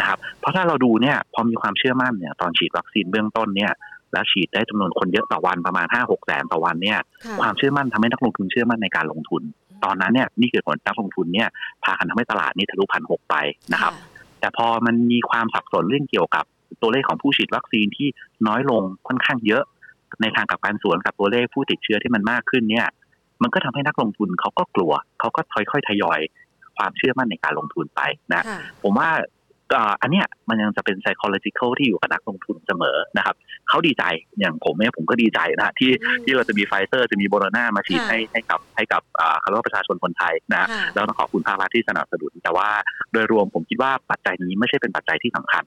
นะครับ เพราะถ้าเราดูเนี่ยพอมีความเชื่อมั่นเนี่ยตอนฉีดวัคซีนเบื้องต้นเนี่ย แล้วฉีดได้จำนวนคนเยอะต่อวันประมาณห้าหกแสนต่อวันเนี่ย ความเชื่อมั่นทำให้นักลงทุนเชื่อมั่นในการลงทุน ตอนนั้นเนี่ยนี่คือผลนักลงทุนเนี่ยพากันทำให้ตลาดนี้ทะลุพันหกไปนะครับ แต่พอมันมีความสับสนเรื่องเกี่ยวกับตัวเลขของผู้ฉีดวัคซีนที่น้อยลงค่อนข้างเยอะ ในทางกับการสวนกับตัวเลขผู้ติดเชื้อที่มันมากขึ้นเนี่ย มันก็ทำให้นักลงทุนเขาก็กลัวเขาก็ค่อยๆทยอย ความเชื่อมั่นในการลงทุนไปนะ ผมว่า อันเนี้ยมันยังจะเป็น psychological ที่อยู่กับนักลงทุนเสมอนะครับเขาดีใจอย่างผมเนี่ยผมก็ดีใจนะที่ที่เราจะมีไฟเซอร์จะมีโบโรนามาฉีดให้ให้กับให้กับเขาเรียกว่าประชาชนคนไทยนะแล้วต้องขอบคุณภาครัฐที่สนับสนุน แต่ว่าโดยรวมผมคิดว่าปัจจัยนี้ไม่ใช่เป็นปัจจัยที่สำคัญ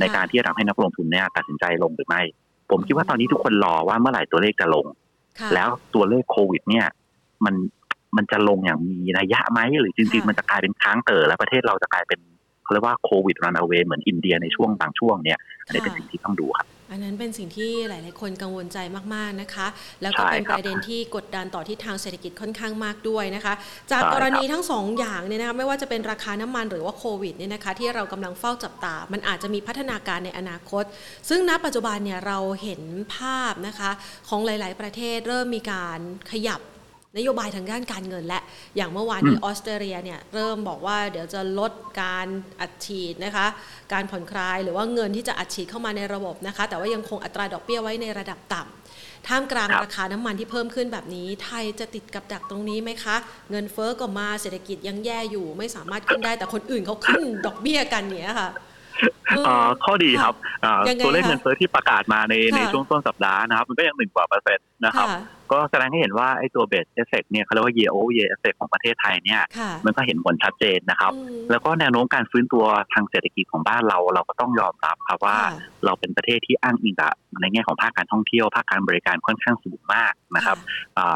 ในการที่จะทำให้นักลงทุนเนี่ยตัดสินใจลงหรือไม่ ผมคิดว่าตอนนี้ทุกคนรอว่าเมื่อไหร่ตัวเลขจะลง แล้วตัวเลขโควิด เนี่ย มันมันจะลงอย่างมีระยะไหมหรือจริง ๆ มันจะกลายเป็นค้างเต๋อแล้วประเทศเราจะกลายเป็น เขาเรียกว่าโควิดรันเอาเวเหมือนอินเดียในช่วงบางช่วงเนี่ยอันนี้เป็นสิ่งที่ต้องดูครับอันนั้นเป็นสิ่งที่หลาย ๆ คนกังวลใจมาก ๆ นะคะ แล้วก็เป็นประเด็นที่กดดันต่อที่ทางเศรษฐกิจค่อนข้างมากด้วยนะคะ จากกรณีทั้งสองอย่างเนี่ยนะคะไม่ว่าจะเป็นราคาน้ำมันหรือว่าโควิดเนี่ยนะคะที่เรากำลังเฝ้าจับตา มันอาจจะมีพัฒนาการในอนาคต ซึ่งณปัจจุบันเนี่ยเราเห็นภาพนะคะของหลาย ๆ ประเทศเริ่มมีการขยับ นโยบายทางด้านการเงินและ อย่างเมื่อวานที่ออสเตรเลียเนี่ยเริ่มบอกว่าเดี๋ยวจะลดการอัดฉีดนะคะ การผ่อนคลายหรือว่าเงินที่จะอัดฉีดเข้ามาในระบบนะคะ แต่ว่ายังคงอัตราดอกเบี้ยไว้ในระดับต่ำท่ามกลางราคาน้ำมันที่เพิ่มขึ้นแบบนี้ ไทยจะติดกับดักตรงนี้ไหมคะ เงินเฟ้อก็มาเศรษฐกิจยังแย่อยู่ ไม่สามารถขึ้นได้แต่คนอื่นเขาขึ้นดอกเบี้ยกันเนี่ยค่ะข้อดีครับตัวเลขเงินเฟ้อที่ประกาศมาในในช่วงต้นสัปดาห์นะครับ มันก็ยังหนึ่งกว่าเปอร์เซ็นต์นะครับ ก็แสดงให้เห็นว่าไอ้ตัว base effect เนี่ยเขาเรียกว่า year over year effect ของประเทศไทยเนี่ย มันก็เห็นผลชัดเจนนะครับ แล้วก็แนวโน้มการฟื้นตัวทางเศรษฐกิจของบ้านเราเราก็ต้องยอมรับครับว่าเราเป็นประเทศที่อ้างอิงกับในแง่ของภาคการท่องเที่ยวภาคการบริการค่อนข้างสูงมากนะครับ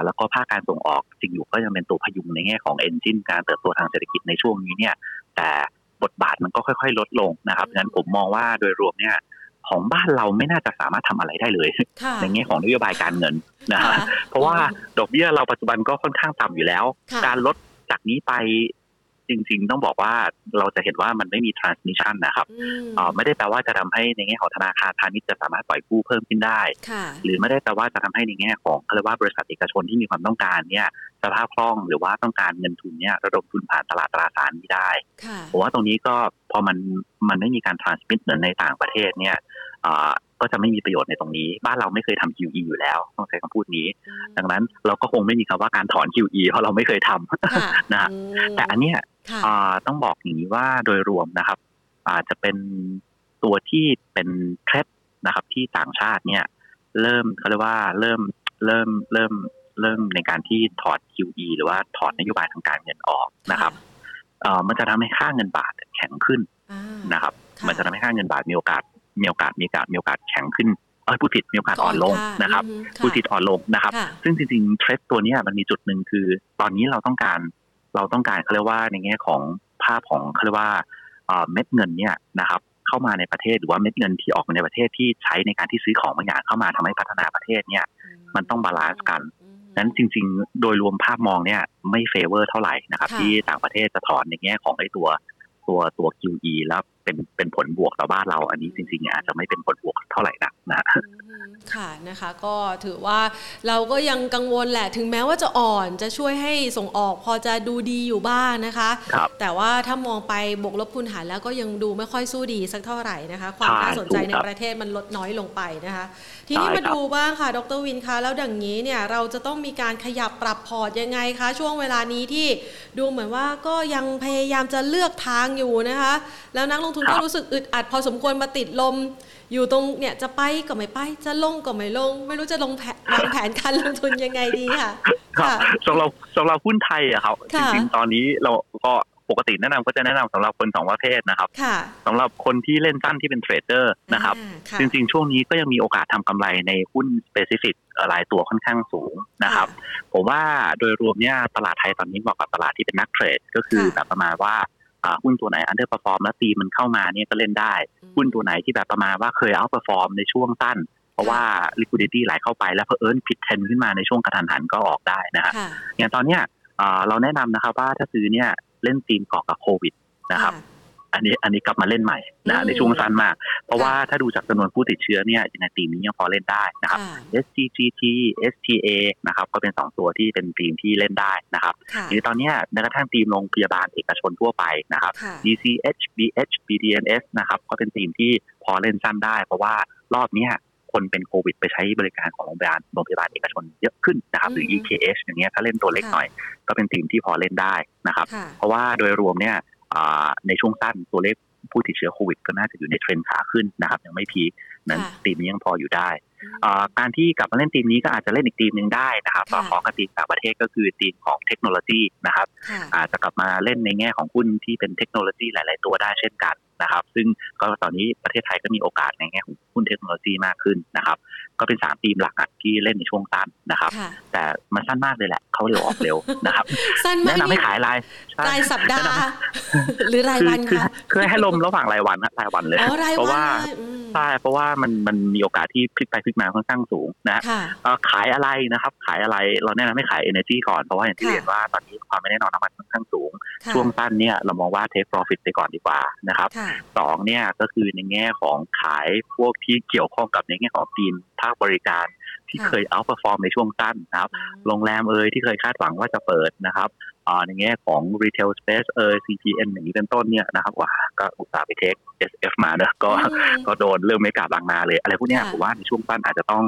แล้วก็ภาคการส่งออกจริงอยู่ก็ยังเป็นตัวพยุงในแง่ของ engine การเติบโตทางเศรษฐกิจในช่วงนี้เนี่ย แต่บทบาทมันก็ค่อย ๆ ลดลงนะครับงั้นผมมองว่าโดยรวมเนี่ย ของบ้านเราไม่น่าจะสามารถทำอะไรได้เลยค่ะในแง่ของนโยบายการเงินนะฮะค่ะเพราะว่าดอกเบี้ยเราปัจจุบันก็ค่อนข้างต่ำอยู่แล้วค่ะการลดจากนี้ไป จริง ๆ ต้องบอกว่าเราจะเห็นว่ามันไม่มี transmission นะครับอืมเอ่อไม่ได้แปลว่าจะทำให้ในแง่ของธนาคารพาณิชย์จะสามารถปล่อยกู้เพิ่มขึ้นได้ค่ะหรือไม่ได้แปลว่าจะทำให้ในแง่ของเขาเรียกว่าบริษัทเอกชนที่มีความต้องการเนี่ยสภาพคล่องหรือว่าต้องการเงินทุนเนี่ยระดมทุนผ่านตลาดตราสารนี้ได้ค่ะผมว่าตรงนี้ก็พอมันมันไม่มีการ transmit เหมือนในต่างประเทศเนี่ยเอ่อ ก็จะไม่มีประโยชน์ในตรงนี้ บ้านเราไม่เคยทำ QE อยู่แล้วต้องใช้คำพูดนี้ ดังนั้นเราก็คงไม่มีคำว่าการถอน QE เพราะเราไม่เคยทำค่ะนะฮะอืมแต่อันเนี้ยค่ะอ่าต้องบอกอย่างนี้ว่าโดยรวมนะครับ อาจจะเป็นตัวที่เป็นเทรดนะครับ ที่ต่างชาติเนี่ย เริ่มเขาเรียกว่าเริ่มเริ่มเริ่มเริ่มในการที่ถอด QE หรือว่าถอดนโยบายทางการเงินออกนะครับเอ่อมันจะทำให้ค่าเงินบาทแข็งขึ้นอ่านะครับค่ะมันจะทำให้ค่าเงินบาทมีโอกาส มีโอกาสมีโอกาสมีโอกาสแข็งขึ้นเอ้ยผู้ผิดมีโอกาสอ่อนลงก่นะครับอืมผู้ผิดอ่อนลงนะครับค่ะซึ่งจริงๆเทรดตัวเนี้ยมันมีจุดหนึ่งคือ ตอนนี้เราต้องการเราต้องการเขาเรียกว่าในแง่ของภาพของเขาเรียกว่าเอ่อเม็ดเงินเนี่ยนะครับเข้ามาในประเทศหรือว่าเม็ดเงินที่ออกมาในประเทศที่ใช้ในการที่ซื้อของบางอย่างเข้ามาทำให้พัฒนาประเทศเนี่ยมันต้อง balance กันอืมนั้นจริง ๆ โดยรวมภาพมองเนี่ยไม่ favor เท่าไหร่นะครับค่ะที่ต่างประเทศจะถอนในแง่ของไอ้ตัวตัวตัว QE แล้วเป็นเป็นผลบวกต่อบ้านเราอันนี้จริงๆอาจจะไม่เป็นผลบวกเท่าไหร่นักนะอืมค่ะนะคะ ก็ถือว่าเราก็ยังกังวลแหละ ถึงแม้ว่าจะอ่อนจะช่วยให้ส่งออกพอจะดูดีอยู่บ้างนะคะครับแต่ว่าถ้ามองไปบวกลบคูณหารแล้วก็ยังดูไม่ค่อยสู้ดีสักเท่าไหร่นะคะ ความใช่น่าสนใจถูกในครับประเทศมันลดน้อยลงไปนะคะ ทีนี้ใช่มาครับดูบ้างค่ะ ดรวินคะแล้วดังนี้เนี่ยเราจะต้องมีการขยับปรับพอร์ตยังไงคะ ช่วงเวลานี้ที่ดูเหมือนว่าก็ยังพยายามจะเลือกทางอยู่นะคะ แล้วนักลงทุนก็รู้สึกอึดอัดพอสมควรมาติดลม อยู่ตรงเนี่ยจะไปก็ไม่ไป จะลงก็ไม่ลง ไม่รู้จะลงแผนวางแผนการลงทุนยังไงดีค่ะครับค่ะสำหรับสำหรับหุ้นไทยอะครับค่ะจริงๆตอนนี้เราก็ปกติแนะนำก็จะแนะนำสำหรับคนสองประเภทนะครับค่ะสำหรับคนที่เล่นสั้นที่เป็น trader นะครับอ่าค่ะจริงๆ ช่วงนี้ก็ยังมีโอกาสทำกำไรในหุ้น specific หลายตัวค่อนข้างสูงนะครับ ผมว่าโดยรวมเนี่ยตลาดไทยตอนนี้เหมาะกับตลาดที่เป็นนัก trade ก็คือค่ะแบบประมาณว่าอ่า หุ้นตัวไหน underperform แล้วตีมันเข้ามาเนี่ยก็เล่นได้ หุ้นตัวไหนที่แบบประมาณว่าเคย outperform ในช่วงสั้น เพราะว่า liquidity ไหลเข้าไปแล้วเพอเอิญผิดเทรนด์ขึ้นมาในช่วงกระทันหันก็ออกได้นะฮะค่ะอย่างตอนเนี้ยอ่าเราแนะนำนะครับว่าถ้าซื้อเนี่ยเล่นทีมเกาะกับโควิดนะครับ อันนี้อันนี้กลับมาเล่นใหม่นะอืมในช่วงสั้นมาก เพราะค่ะว่าถ้าดูจากจำนวนผู้ติดเชื้อเนี่ยในทีมนี้ยังพอเล่นได้นะครับค่ะ SCGT STA นะครับก็เป็นสองตัวที่เป็นทีมที่เล่นได้นะครับค่ะทีนี้ตอนเนี้ยแม้กระทั่งทีมโรงพยาบาลเอกชนทั่วไปนะครับค่ะ DCH BH BDNS นะครับก็เป็นทีมที่พอเล่นสั้นได้ เพราะว่ารอบเนี้ยคนเป็นโควิดไปใช้บริการของโรงพยาบาลโรงพยาบาลเอกชนเยอะขึ้นนะครับหรืออืม EKH อย่างเงี้ยถ้าเล่นตัวเล็กค่ะหน่อย ก็เป็นทีมที่พอเล่นได้นะครับค่ะเพราะว่าโดยรวมเนี่ยอ่า ในช่วงสั้นตัวเลขผู้ติดเชื้อโควิด ก็น่าจะอยู่ในเทรนด์ขาขึ้นนะครับ ยังไม่พีคนั้นค่ะทีมนี้ยังพออยู่ได้อืมอ่าการที่กลับมาเล่นทีมนี้ก็อาจจะเล่นอีกทีมหนึ่งได้นะครับค่ะต่อของกับทีมต่างประเทศก็คือทีมของเทคโนโลยีนะครับค่ะอาจจะกลับมาเล่นในแง่ของหุ้นที่เป็นเทคโนโลยีหลาย ๆ ตัวได้เช่นกันนะครับ ซึ่งก็ตอนนี้ประเทศไทยก็มีโอกาสในแง่ของหุ้นเทคโนโลยีมากขึ้นนะครับ ก็เป็นสามทีมหลักๆที่เล่นในช่วงสั้นนะครับค่ะแต่มันสั้นมากเลยแหละเขาเร็วออกเร็วนะครับสั้นมากแนะนำให้นี่ขายรายใช่รายสัปดาแนะนำห์ หรือรายคือวันคือคะคือให้ลมระหว่างรายวันนะรายวันเลยอ๋อรายเพราะวันว่าเลยอืมใช่เพราะว่ามันมันมีโอกาสที่พลิกไปพลิกมาค่อนข้างสูงนะค่ะเอ่อขายอะไรนะครับ ขายอะไรเราแนะนำให้ขาย energy ก่อนเพราะว่าอย่างที่ค่ะเรียนว่าตอนนี้ความไม่แน่นอนน้ำมันค่อนข้างสูงค่ะช่วงสั้นเนี่ยเรามองว่า take profit ไปก่อนดีกว่านะครับค่ะสองเนี่ยก็คือในแง่ของขายพวกที่เกี่ยวข้องกับในแง่ของทีมภาคบริการ ที่ค่ะเคย outperform ในช่วงสั้นนะครับ โรงแรมเอ่ยที่เคยคาดหวังว่าจะเปิดนะครับอ่าในแง่ของ retail space เอ่ย CPN อย่างนี้เป็นต้นเนี่ยนะครับว่าก็อุตส่าห์ไปเทค SF มาเนอะก็อืมก็โดนเรื่องไม่กลับบางนาเลย อะไรพวกเนี้ยค่ะผมว่าในช่วงสั้นอาจจะต้อง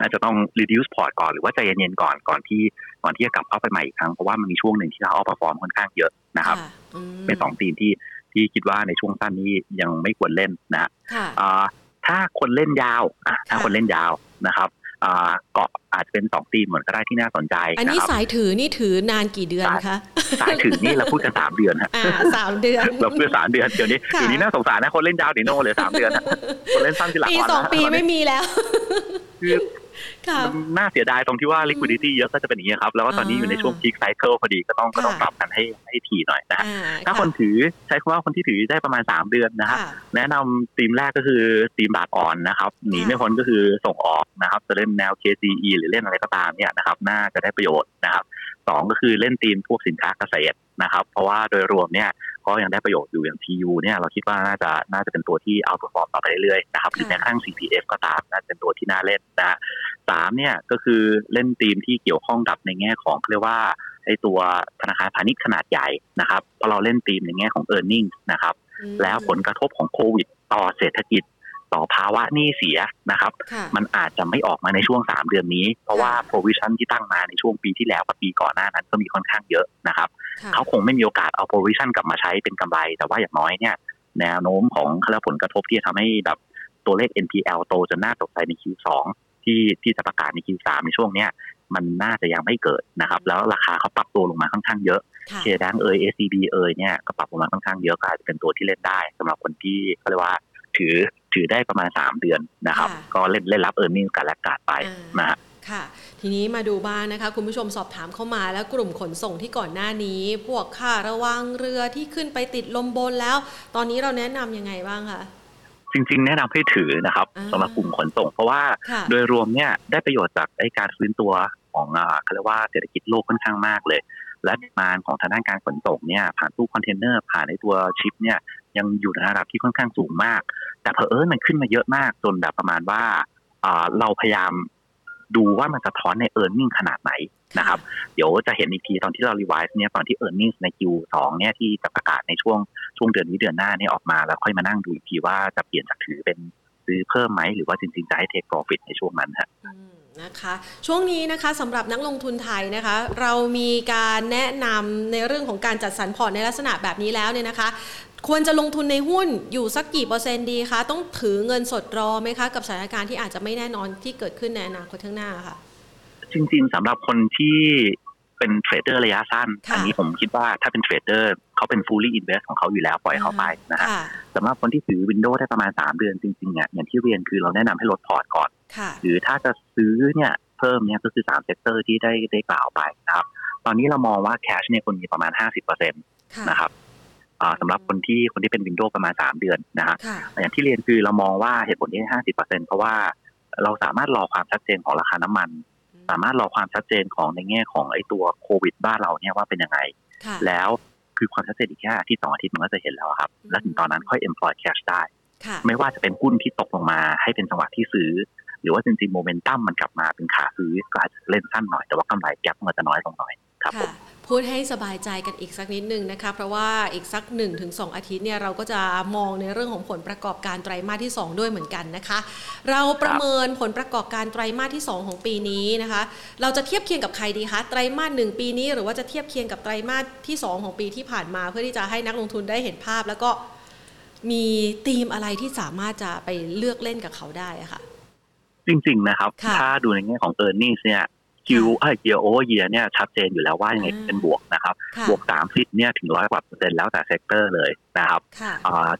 อาจจะต้อง reduce port ก่อนหรือว่าใจเย็นๆก่อนก่อนที่ก่อนที่จะกลับเข้าไปใหม่อีกครั้ง เพราะว่ามันมีช่วงหนึ่งที่เรา outperform ค่อนข้างเยอะนะครับค่ะอืมเป็นสองทีมที่ที่คิดว่าในช่วงสั้นนี้ยังไม่ควรเล่นนะค่ะอ่าถ้าคนเล่นยาวอะถ้าค่ะคนเล่นยาวนะครับอ่า เกาะอาจจะเป็นสองทีมเหมือนก็ได้ที่น่าสนใจอันนะนี้ครับสายถือนี่ถือนานกี่เดือนคะสายถือนี่เราพูดกันสามเดือนฮะอ่าสามเดือนเราพูดสามเดือนเดี๋ยวนี้ค่ะเดี๋ยวนี้น่าสงสารนะคนเล่นยาวเดี๋ยวโน่เหลือสามเดือนนะคนเล่นสั้นที่หลักปีวันสองนะปีตอนนี้ไม่มีแล้วคือ น่าเสียดายตรงที่ว่า liquidity เยอะก็จะเป็นอย่างนี้ครับ แล้วก็ตอนนี้อยู่ในช่วง peak cycle พอดีก็ต้องก็ต้องปรับกันให้ให้ทีหน่อยนะถ้าคนถือใช้คำว่าคนที่ถือได้ประมาณ 3 เดือนนะครับแนะนำธีมแรกก็คือธีมบาทอ่อนนะครับหนีไม่พ้นก็คือส่งออกนะครับจะเล่นแนว KCE หรือเล่นอะไรก็ตามเนี่ยนะครับน่าจะได้ประโยชน์นะครับสองก็คือเล่นธีมพวกสินค้าเกษตรนะครับ เพราะว่าโดยรวมเนี่ย ก็ยังได้ประโยชน์อยู่อย่าง TU เนี่ยเราคิดว่าน่าจะน่าจะเป็นตัวที่เอาตัวฟอร์มต่อไปเรื่อยๆนะครับหรือแม้กระทั่ง CPF ก็ตามน่าจะเป็นตัวที่น่าเล่นนะสามเนี่ยก็คือเล่นธีมที่เกี่ยวข้องกับในแง่ของเรียกว่าไอตัวธนาคารพาณิชย์ขนาดใหญ่นะครับพอเราเล่นธีมในแง่ของ e a r n i n g นะครับแล้วผลกระทบของโควิดต่อเศรษฐกิจ ต่อภาวะหนี้เสียนะครับ มันอาจจะไม่ออกมาในช่วง 3 เดือนนี้ เพราะว่า provision ที่ตั้งมาในช่วงปีที่แล้วกับปีก่อนหน้านั้นก็มีค่อนข้างเยอะนะครับเขาคงไม่มีโอกาสเอา provision กลับมาใช้เป็นกำไร แต่ว่าอย่างน้อยเนี่ยแนวโน้มของแล้วผลกระทบที่จะทำให้แบบตัวเลข NPL โตจนน่าตกใจใน Q2 ที่ที่จะประกาศใน Q3 ในช่วงเนี้ยมันน่าจะยังไม่เกิดนะครับ แล้วราคาเขาปรับตัวลงมาค่อนข้างเยอะเคดังเอย ACB เอยเนี่ยก็ปรับลงมาค่อนข้างเยอะก็อาจจะเป็นตัวที่เล่นได้สำหรับคนที่เขาเรียกว่า ถือถือได้ประมาณ 3 เดือนนะครับ ก็เล่นเล่นรับเออร์เน็งกันและกาดไปนะค่ะ ทีนี้มาดูบ้างนะคะ คุณผู้ชมสอบถามเข้ามาแล้วกลุ่มขนส่งที่ก่อนหน้านี้ พวกค่าระวังเรือที่ขึ้นไปติดลมบนแล้ว ตอนนี้เราแนะนำยังไงบ้างคะจริง ๆ แนะนำให้ถือนะครับสำหรับกลุ่มขนส่ง เพราะว่าโดยรวมเนี่ยได้ประโยชน์จากไอ้การฟื้นตัวของเขาเรียกว่าเศรษฐกิจโลกค่อนข้างมากเลย และ demand ของทางด้านการขนส่งเนี่ยผ่านตู้คอนเทนเนอร์ผ่านในตัว ship เนี่ย ยังอยู่ในระดับที่ค่อนข้างสูงมาก แต่เพอเอิญมันขึ้นมาเยอะมากจนแบบประมาณว่าเราพยายามดูว่ามันจะสะท้อนใน earning ขนาดไหนนะครับ เดี๋ยวจะเห็นอีกทีตอนที่เรา revise เนี่ยตอนที่ earning ใน Q2 เนี่ยที่จะประกาศในช่วงช่วงเดือนนี้เดือนหน้าเนี่ยออกมาแล้วค่อยมานั่งดูอีกทีว่าจะเปลี่ยนจากถือเป็นซื้อเพิ่มไหมหรือว่าจริงๆจะให้ take profit ในช่วงนั้นฮะนะคะช่วงนี้นะคะสำหรับนักลงทุนไทยนะคะ เรามีการแนะนำในเรื่องของการจัดสรรพอร์ตในลักษณะแบบนี้แล้วเนี่ยนะคะ ควรจะลงทุนในหุ้นอยู่สักกี่เปอร์เซ็นต์ดีคะ ต้องถือเงินสดรอไหมคะ กับสถานการณ์ที่อาจจะไม่แน่นอนที่เกิดขึ้นในอนาคตข้างหน้าค่ะ จริงๆสำหรับคนที่เป็น trader ระยะสั้น อันนี้ผมคิดว่าถ้าเป็น trader เขาเป็น fully invest ของเขาอยู่แล้วปล่อยเขาไปนะฮะสำหรับคนที่ถือ window ได้ประมาณ 3 เดือนจริงๆเนี่ยอย่างที่เรียนคือเราแนะนำให้ลดพอร์ตก่อน หรือถ้าจะซื้อเนี่ยเพิ่มเนี่ยก็คือ3 sector ที่ได้ได้กล่าวไปนะครับ ตอนนี้เรามองว่า cash เนี่ยคนมีประมาณ 50%นะครับ สำหรับคนที่คนที่เป็น window ประมาณ 3 เดือนนะฮะอย่างที่เรียนคือเรามองว่าเหตุผลที่ห้าสิบเปอร์เซ็นเพราะว่าเราสามารถรอความชัดเจนของราคาน้ำมัน สามารถรอความชัดเจนของในแง่ของไอ้ตัวโควิด บ้านเราเนี่ยว่าเป็นยังไง แล้วคือความชัดเจนอีกแค่ที่สองอาทิตย์มันก็จะเห็นแล้วครับ แล้วถึงตอนนั้นค่อย employ cash ได้ ไม่ว่าจะเป็นหุ้นที่ตกลงมาให้เป็นจังหวะที่ซื้อ หรือว่าจริงๆโมเมนตัมมันกลับมาเป็นขาซื้อก็อาจจะเล่นสั้นหน่อยแต่ว่ากำไรแก๊ปมันจะน้อยลงหน่อยครับผม พูดให้สบายใจกันอีกสักนิดนึงนะคะ เพราะว่าอีกสัก 1-2 อาทิตย์เนี่ยเราก็จะมองในเรื่องของผลประกอบการไตรมาสที่ 2 ด้วยเหมือนกันนะคะ เราประเมินผลประกอบการไตรมาสที่ 2 ของปีนี้นะคะ เราจะเทียบเคียงกับใครดีคะไตรมาสหนึ่งปีนี้หรือว่าจะเทียบเคียงกับไตรมาสที่ 2 ของปีที่ผ่านมา เพื่อที่จะให้นักลงทุนได้เห็นภาพ แล้วก็มีธีมอะไรที่สามารถจะไปเลือกเล่นกับเขาได้ะคะ่ะจริงๆนะครับ ถ้าดูในแง่ของ e a r n i n g เนี่ย คิวเอ้ยเยียโอเยียเนี่ยชัดเจนอยู่แล้วว่ายังไงเป็นบวกนะครับ บวกสามสิบเนี่ยถึงร้อยกว่าเปอร์เซ็นต์แล้วแต่ sector เลยนะครับ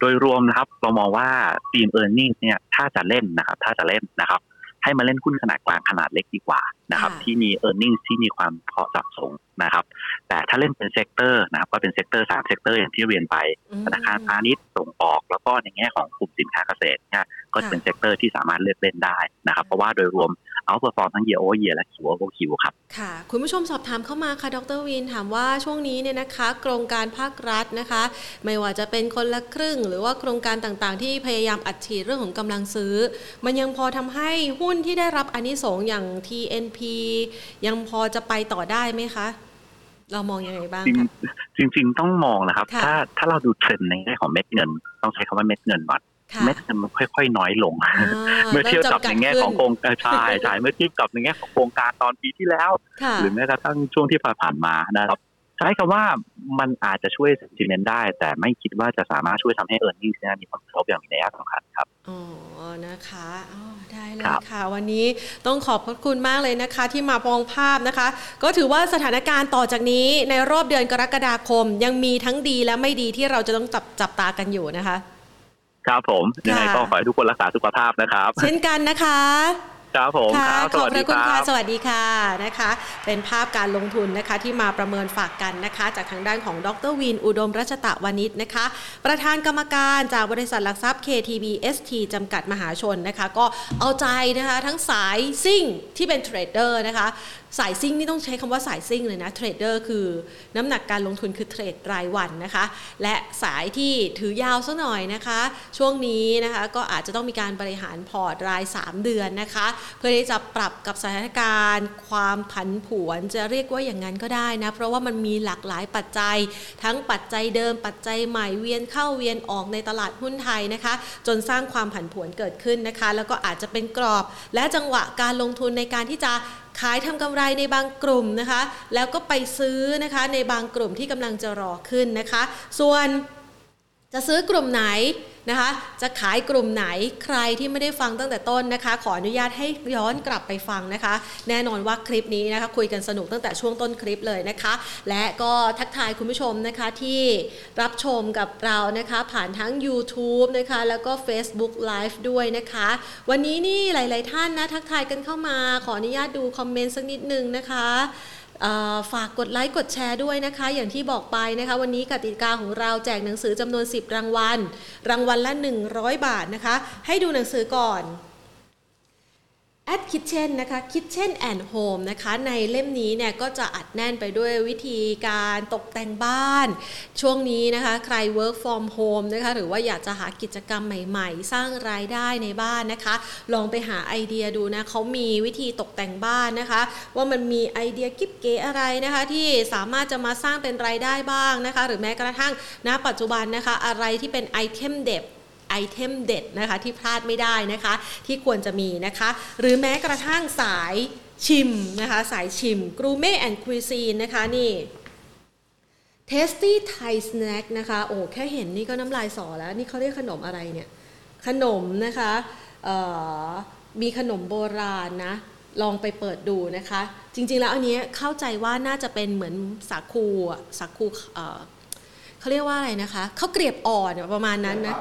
โดยรวมนะครับเรามองว่า theme earning เนี่ยถ้าจะเล่นนะครับ ถ้าจะเล่นนะครับ ให้มาเล่นหุ้นขนาดกลางขนาดเล็กดีกว่านะครับ ที่มี earning ที่มีความพอสับสงนะครับ แต่ถ้าเล่นเป็น sector นะครับก็เป็น sector สาม sector อย่างที่เรียนไปธนาคารพาณิชย์ส่งออก แล้วก็ในแง่ของกลุ่มสินค้าเกษตรเนี่ยก็จะเป็น sector ที่สามารถเลือกเล่นได้นะครับ เพราะว่าโดยรวม outperform ทั้ง year o year และ QoQ ครับ ค่ะ คุณผู้ชมสอบถามเข้ามาค่ะดรวินถามว่าช่วงนี้เนี่ยนะคะโครงการภาครัฐนะคะ ไม่ว่าจะเป็นคนละครึ่ง หรือว่าโครงการต่างๆ ที่พยายามอัดฉีดเรื่องของกำลังซื้อ มันยังพอทำให้หุ้นที่ได้รับอนนิสงอย่าง TNP ยังพอจะไปต่อได้ไหมคะ เรามองยังไงบ้างคะจริงๆ ต้องมองนะครับ ถ้าถ้าเราดูเทรนด์ในแง่ของเม็ดเงิน ต้องใช้คำว่าเม็ดเงินก่อน เม็ดมันค่อยๆน้อยลง เมื่อเทียบกับในแง่ของโครงการใช่ใช่เมื่อเทียบกับในแง่ของโครงการตอนปีที่แล้ว หรือแม้กระทั่งช่วงที่ผ่านมานะครับใช้คำว่ามันอาจจะช่วยสินเมนได้ แต่ไม่คิดว่าจะสามารถช่วยทำให้เออร์เน็งมีผลกระทบอย่างมีนัยสำคัญครับอ๋อนะคะอ๋อได้เลยค่ะ วันนี้ต้องขอบพระคุณมากเลยนะคะ ที่มามองภาพนะคะ ก็ถือว่าสถานการณ์ต่อจากนี้ในรอบเดือนกรกฎาคมยังมีทั้งดีและไม่ดีที่เราจะต้องจับจับตากันอยู่นะคะ ครับผมยังไงก็ขอให้ทุกคนรักษาสุขภาพนะครับ เช่นกันนะคะ ครับผมค่ะครับขอบพดีระคุณค่ะ สวัสดีครับสวัสดีค่ะนะคะ เป็นภาพการลงทุนนะคะที่มาประเมินฝากกันนะคะ จากทางด้านของดรวิน อุดมรัชตะวานิชนะคะ ประธานกรรมการจากบริษัทหลักทรัพย์ KTB ST จำกัดมหาชนนะคะ ก็เอาใจนะคะ ทั้งสายซิ่งที่เป็น trader นะคะ สายซิ่งนี่ต้องใช้คำว่าสายซิ่งเลยนะ trader คือน้ำหนักการลงทุนคือ trade รายวันนะคะ และสายที่ถือยาวสักหน่อยนะคะ ช่วงนี้นะคะก็อาจจะต้องมีการบริหารพอร์ตราย 3 เดือนนะคะเพื่อที่จะปรับกับสถานการณ์ ความผันผวนจะเรียกว่าอย่างนั้นก็ได้นะ เพราะว่ามันมีหลากหลายปัจจัย ทั้งปัจจัยเดิมปัจจัยใหม่เวียนเข้าเวียนออกในตลาดหุ้นไทยนะคะ จนสร้างความผันผวนเกิดขึ้นนะคะ แล้วก็อาจจะเป็นกรอบ และจังหวะการลงทุนในการที่จะขายทำกำไรในบางกลุ่มนะคะ แล้วก็ไปซื้อนะคะในบางกลุ่มที่กำลังจะรอขึ้นนะคะ ส่วน จะซื้อกลุ่มไหนนะคะ จะขายกลุ่มไหนใครที่ไม่ได้ฟังตั้งแต่ต้นนะคะ ขออนุญาตให้ย้อนกลับไปฟังนะคะ แน่นอนว่าคลิปนี้นะคะ คุยกันสนุกตั้งแต่ช่วงต้นคลิปเลยนะคะ และก็ทักทายคุณผู้ชมนะคะที่รับชมกับเรานะคะ ผ่านทั้ง YouTube นะคะ แล้วก็ Facebook Live ด้วยนะคะ วันนี้นี่หลาย ๆ ท่านนะ ทักทายกันเข้ามา ขออนุญาตดูคอมเมนต์สักนิดนึงนะคะ ฝากกดไลค์กดแชร์ด้วยนะคะ อย่างที่บอกไปนะคะ วันนี้กติกาของเราแจกหนังสือจำนวน 10 รางวัล รางวัลละ 100 บาทนะคะ ให้ดูหนังสือก่อน at kitchen นนะคะ kitchen and home นะคะในเล่มนี้เนี่ยก็จะอัดแน่นไปด้วยวิธีการตกแต่งบ้าน ช่วงนี้นะคะใคร work from home นะคะหรือว่าอยากจะหากิจกรรมใหม่ๆ สร้างรายได้ในบ้านนะคะ ลองไปหาไอเดียดูนะเขามีวิธีตกแต่งบ้านนะคะ ว่ามันมีไอเดียกิ๊บเก๋อะไรนะคะที่สามารถจะมาสร้างเป็นรายได้บ้างนะคะ หรือแม้กระทั่งณปัจจุบันนะคะอะไรที่เป็น item เด็ด item เด็ดนะคะที่พลาดไม่ได้นะคะที่ควรจะมีนะคะ หรือแม้กระทั่งสายชิมนะคะสายชิม gourmet and cuisine นะคะนี่ Tasty Thai Snack นะคะโอ้แค่เห็นนี่ก็น้ำลายสอแล้ว นี่เขาเรียกขนมอะไรเนี่ย ขนมนะคะมีขนมโบราณนะ ลองไปเปิดดูนะคะ จริงๆแล้วอันนี้เข้าใจว่าน่าจะเป็นเหมือนสาคูสาคูเขาเรียกว่าอะไรนะคะเขาเกรียบอ่อนประมาณนั้นนะ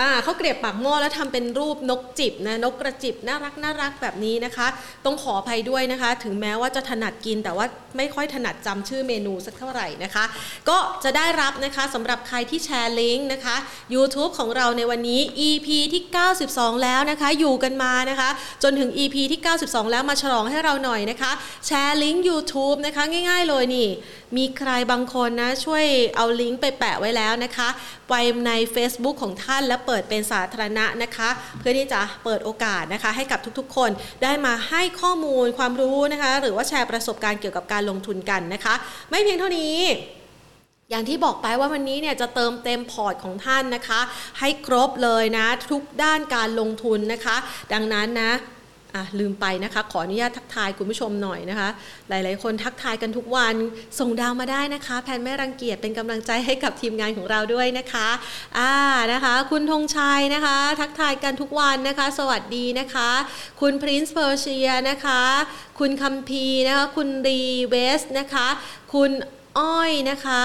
อ่าข้าเกรียบปากหม้อแล้วทำเป็นรูปนกจิบนะนกกระจิบน่ารักน่ารักแบบนี้นะคะ ต้องขออภัยด้วยนะคะ ถึงแม้ว่าจะถนัดกินแต่ว่าไม่ค่อยถนัดจำชื่อเมนูสักเท่าไหร่นะคะ ก็จะได้รับนะคะสำหรับใครที่แชร์ลิงก์นะคะ YouTube ของเราในวันนี้ EP ที่ 92 แล้วนะคะ อยู่กันมานะคะ จนถึง EP ที่ 92 แล้วมาฉลองให้เราหน่อยนะคะ แชร์ลิงก์ YouTube นะคะง่ายๆเลยนี่ มีใครบางคนนะช่วยเอาลิงก์ไปแปะไว้แล้วนะคะ ไปใน Facebook ของท่านและเปิดเป็นสาธารณะนะคะ เพื่อที่จะเปิดโอกาสนะคะ ให้กับทุกๆ คนได้มาให้ข้อมูลความรู้นะคะ หรือว่าแชร์ประสบการณ์เกี่ยวกับการลงทุนกันนะคะ ไม่เพียงเท่านี้อย่างที่บอกไปว่าวันนี้เนี่ยจะเติมเต็มพอร์ตของท่านนะคะ ให้ครบเลยนะทุกด้านการลงทุนนะคะ ดังนั้นนะ อะลืมไปนะคะ ขออนุญาตทักทายคุณผู้ชมหน่อยนะคะ หลายๆ คนทักทายกันทุกวันส่งดาวมาได้นะคะ แพนไม่รังเกียจเป็นกำลังใจให้กับทีมงานของเราด้วยนะคะอ่านะคะ คุณธงชัยนะคะ ทักทายกันทุกวันนะคะ สวัสดีนะคะ คุณพรินซ์เพอร์เชียนะคะ คุณคัมพีนะคะคุณรีเวสนะคะ คุณอ้อยนะคะ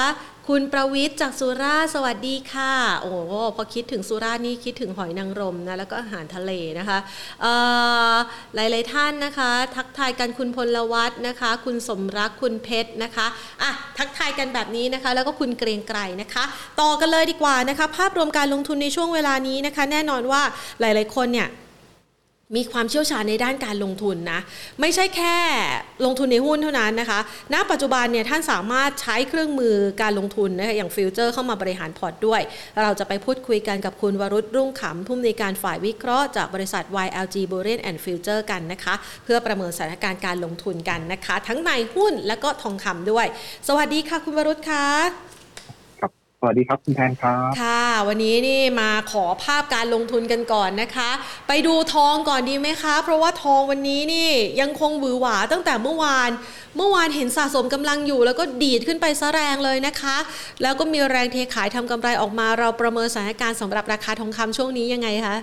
คุณประวิทย์จากสุราสวัสดีค่ะ โอ้โหพอคิดถึงสุรานี่คิดถึงหอยนางรมนะแล้วก็อาหารทะเลนะคะหลาย ๆ ท่านนะคะ ทักทายกันคุณพลวัฒน์นะคะ คุณสมรักคุณเพชรนะคะอะทักทายกันแบบนี้นะคะ แล้วก็คุณเกรียงไกรนะคะ ต่อกันเลยดีกว่านะคะ ภาพรวมการลงทุนในช่วงเวลานี้นะคะ แน่นอนว่าหลาย ๆ คนเนี่ย มีความเชี่ยวชาญในด้านการลงทุนนะ ไม่ใช่แค่ลงทุนในหุ้นเท่านั้นนะคะณปัจจุบันเนี่ยท่านสามารถใช้เครื่องมือการลงทุนนะคะอย่างฟิวเจอร์เข้ามาบริหารพอร์ตด้วย เราจะไปพูดคุยกันกับคุณวรุษรุ่งขำผู้อำนวยการฝ่ายวิเคราะห์จากบริษัท YLG b u r i a n and Future กันนะคะ เพื่อประเมินสถานการณ์การลงทุนกันนะคะ ทั้งในหุ้นและก็ทองคำด้วย สวัสดีค่ะคุณวรุษค่ะ สวัสดีครับ คุณแทนครับ ค่ะ วันนี้นี่มาขอภาพการลงทุนกันก่อนนะคะ ไปดูทองก่อนดีไหมคะ เพราะว่าทองวันนี้นี่ยังคงหวือหวาตั้งแต่เมื่อวาน เมื่อวานเห็นสะสมกำลังอยู่ แล้วก็ดีดขึ้นไปซะแรงเลยนะคะ แล้วก็มีแรงเทขายทำกำไรออกมา เราประเมินสถานการณ์สำหรับราคาทองคำช่วงนี้ยังไงคะ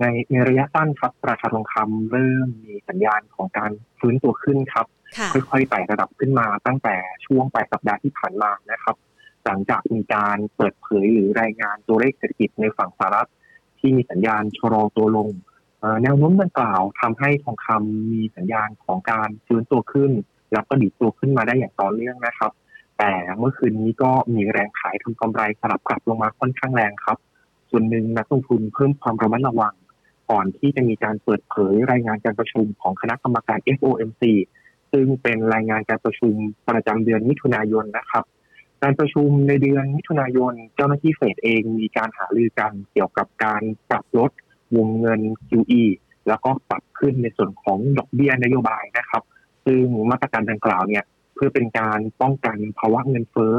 ในในระยะสั้นครับราคาทองคำเริ่มมีสัญญาณของการฟื้นตัวขึ้นครับค่ะค่อยๆไต่ระดับขึ้นมาตั้งแต่ช่วงปลายสัปดาห์ที่ผ่านมานะครับ หลังจากมีการเปิดเผยหรือรายงานตัวเลขเศรษฐกิจในฝั่งสหรัฐ ที่มีสัญญาณชะลอตัวลงแนวโน้มดังกล่าวทำให้ทองคำมีสัญญาณของการฟื้นตัวขึ้น แล้วก็ดีดตัวขึ้นมาได้อย่างต่อเนื่องนะครับ แต่เมื่อคืนนี้ก็มีแรงขายทำกำไรสลับกลับลงมาค่อนข้างแรงครับ ส่วนหนึ่งนักลงทุนเพิ่มความระมัดระวัง ก่อนที่จะมีการเปิดเผยรายงานการประชุมของคณะกรรมการ FOMC ซึ่งเป็นรายงานการประชุมประจำเดือนมิถุนายนนะครับ การประชุมในเดือนมิถุนายน เจ้าหน้าที่เฟดเองมีการหารือกันเกี่ยวกับการปรับลดวงเงิน QE แล้วก็ปรับขึ้นในส่วนของดอกเบี้ยนโยบายนะครับ ซึ่งมาตรการดังกล่าวเนี่ยเพื่อเป็นการป้องกันภาวะเงินเฟ้อ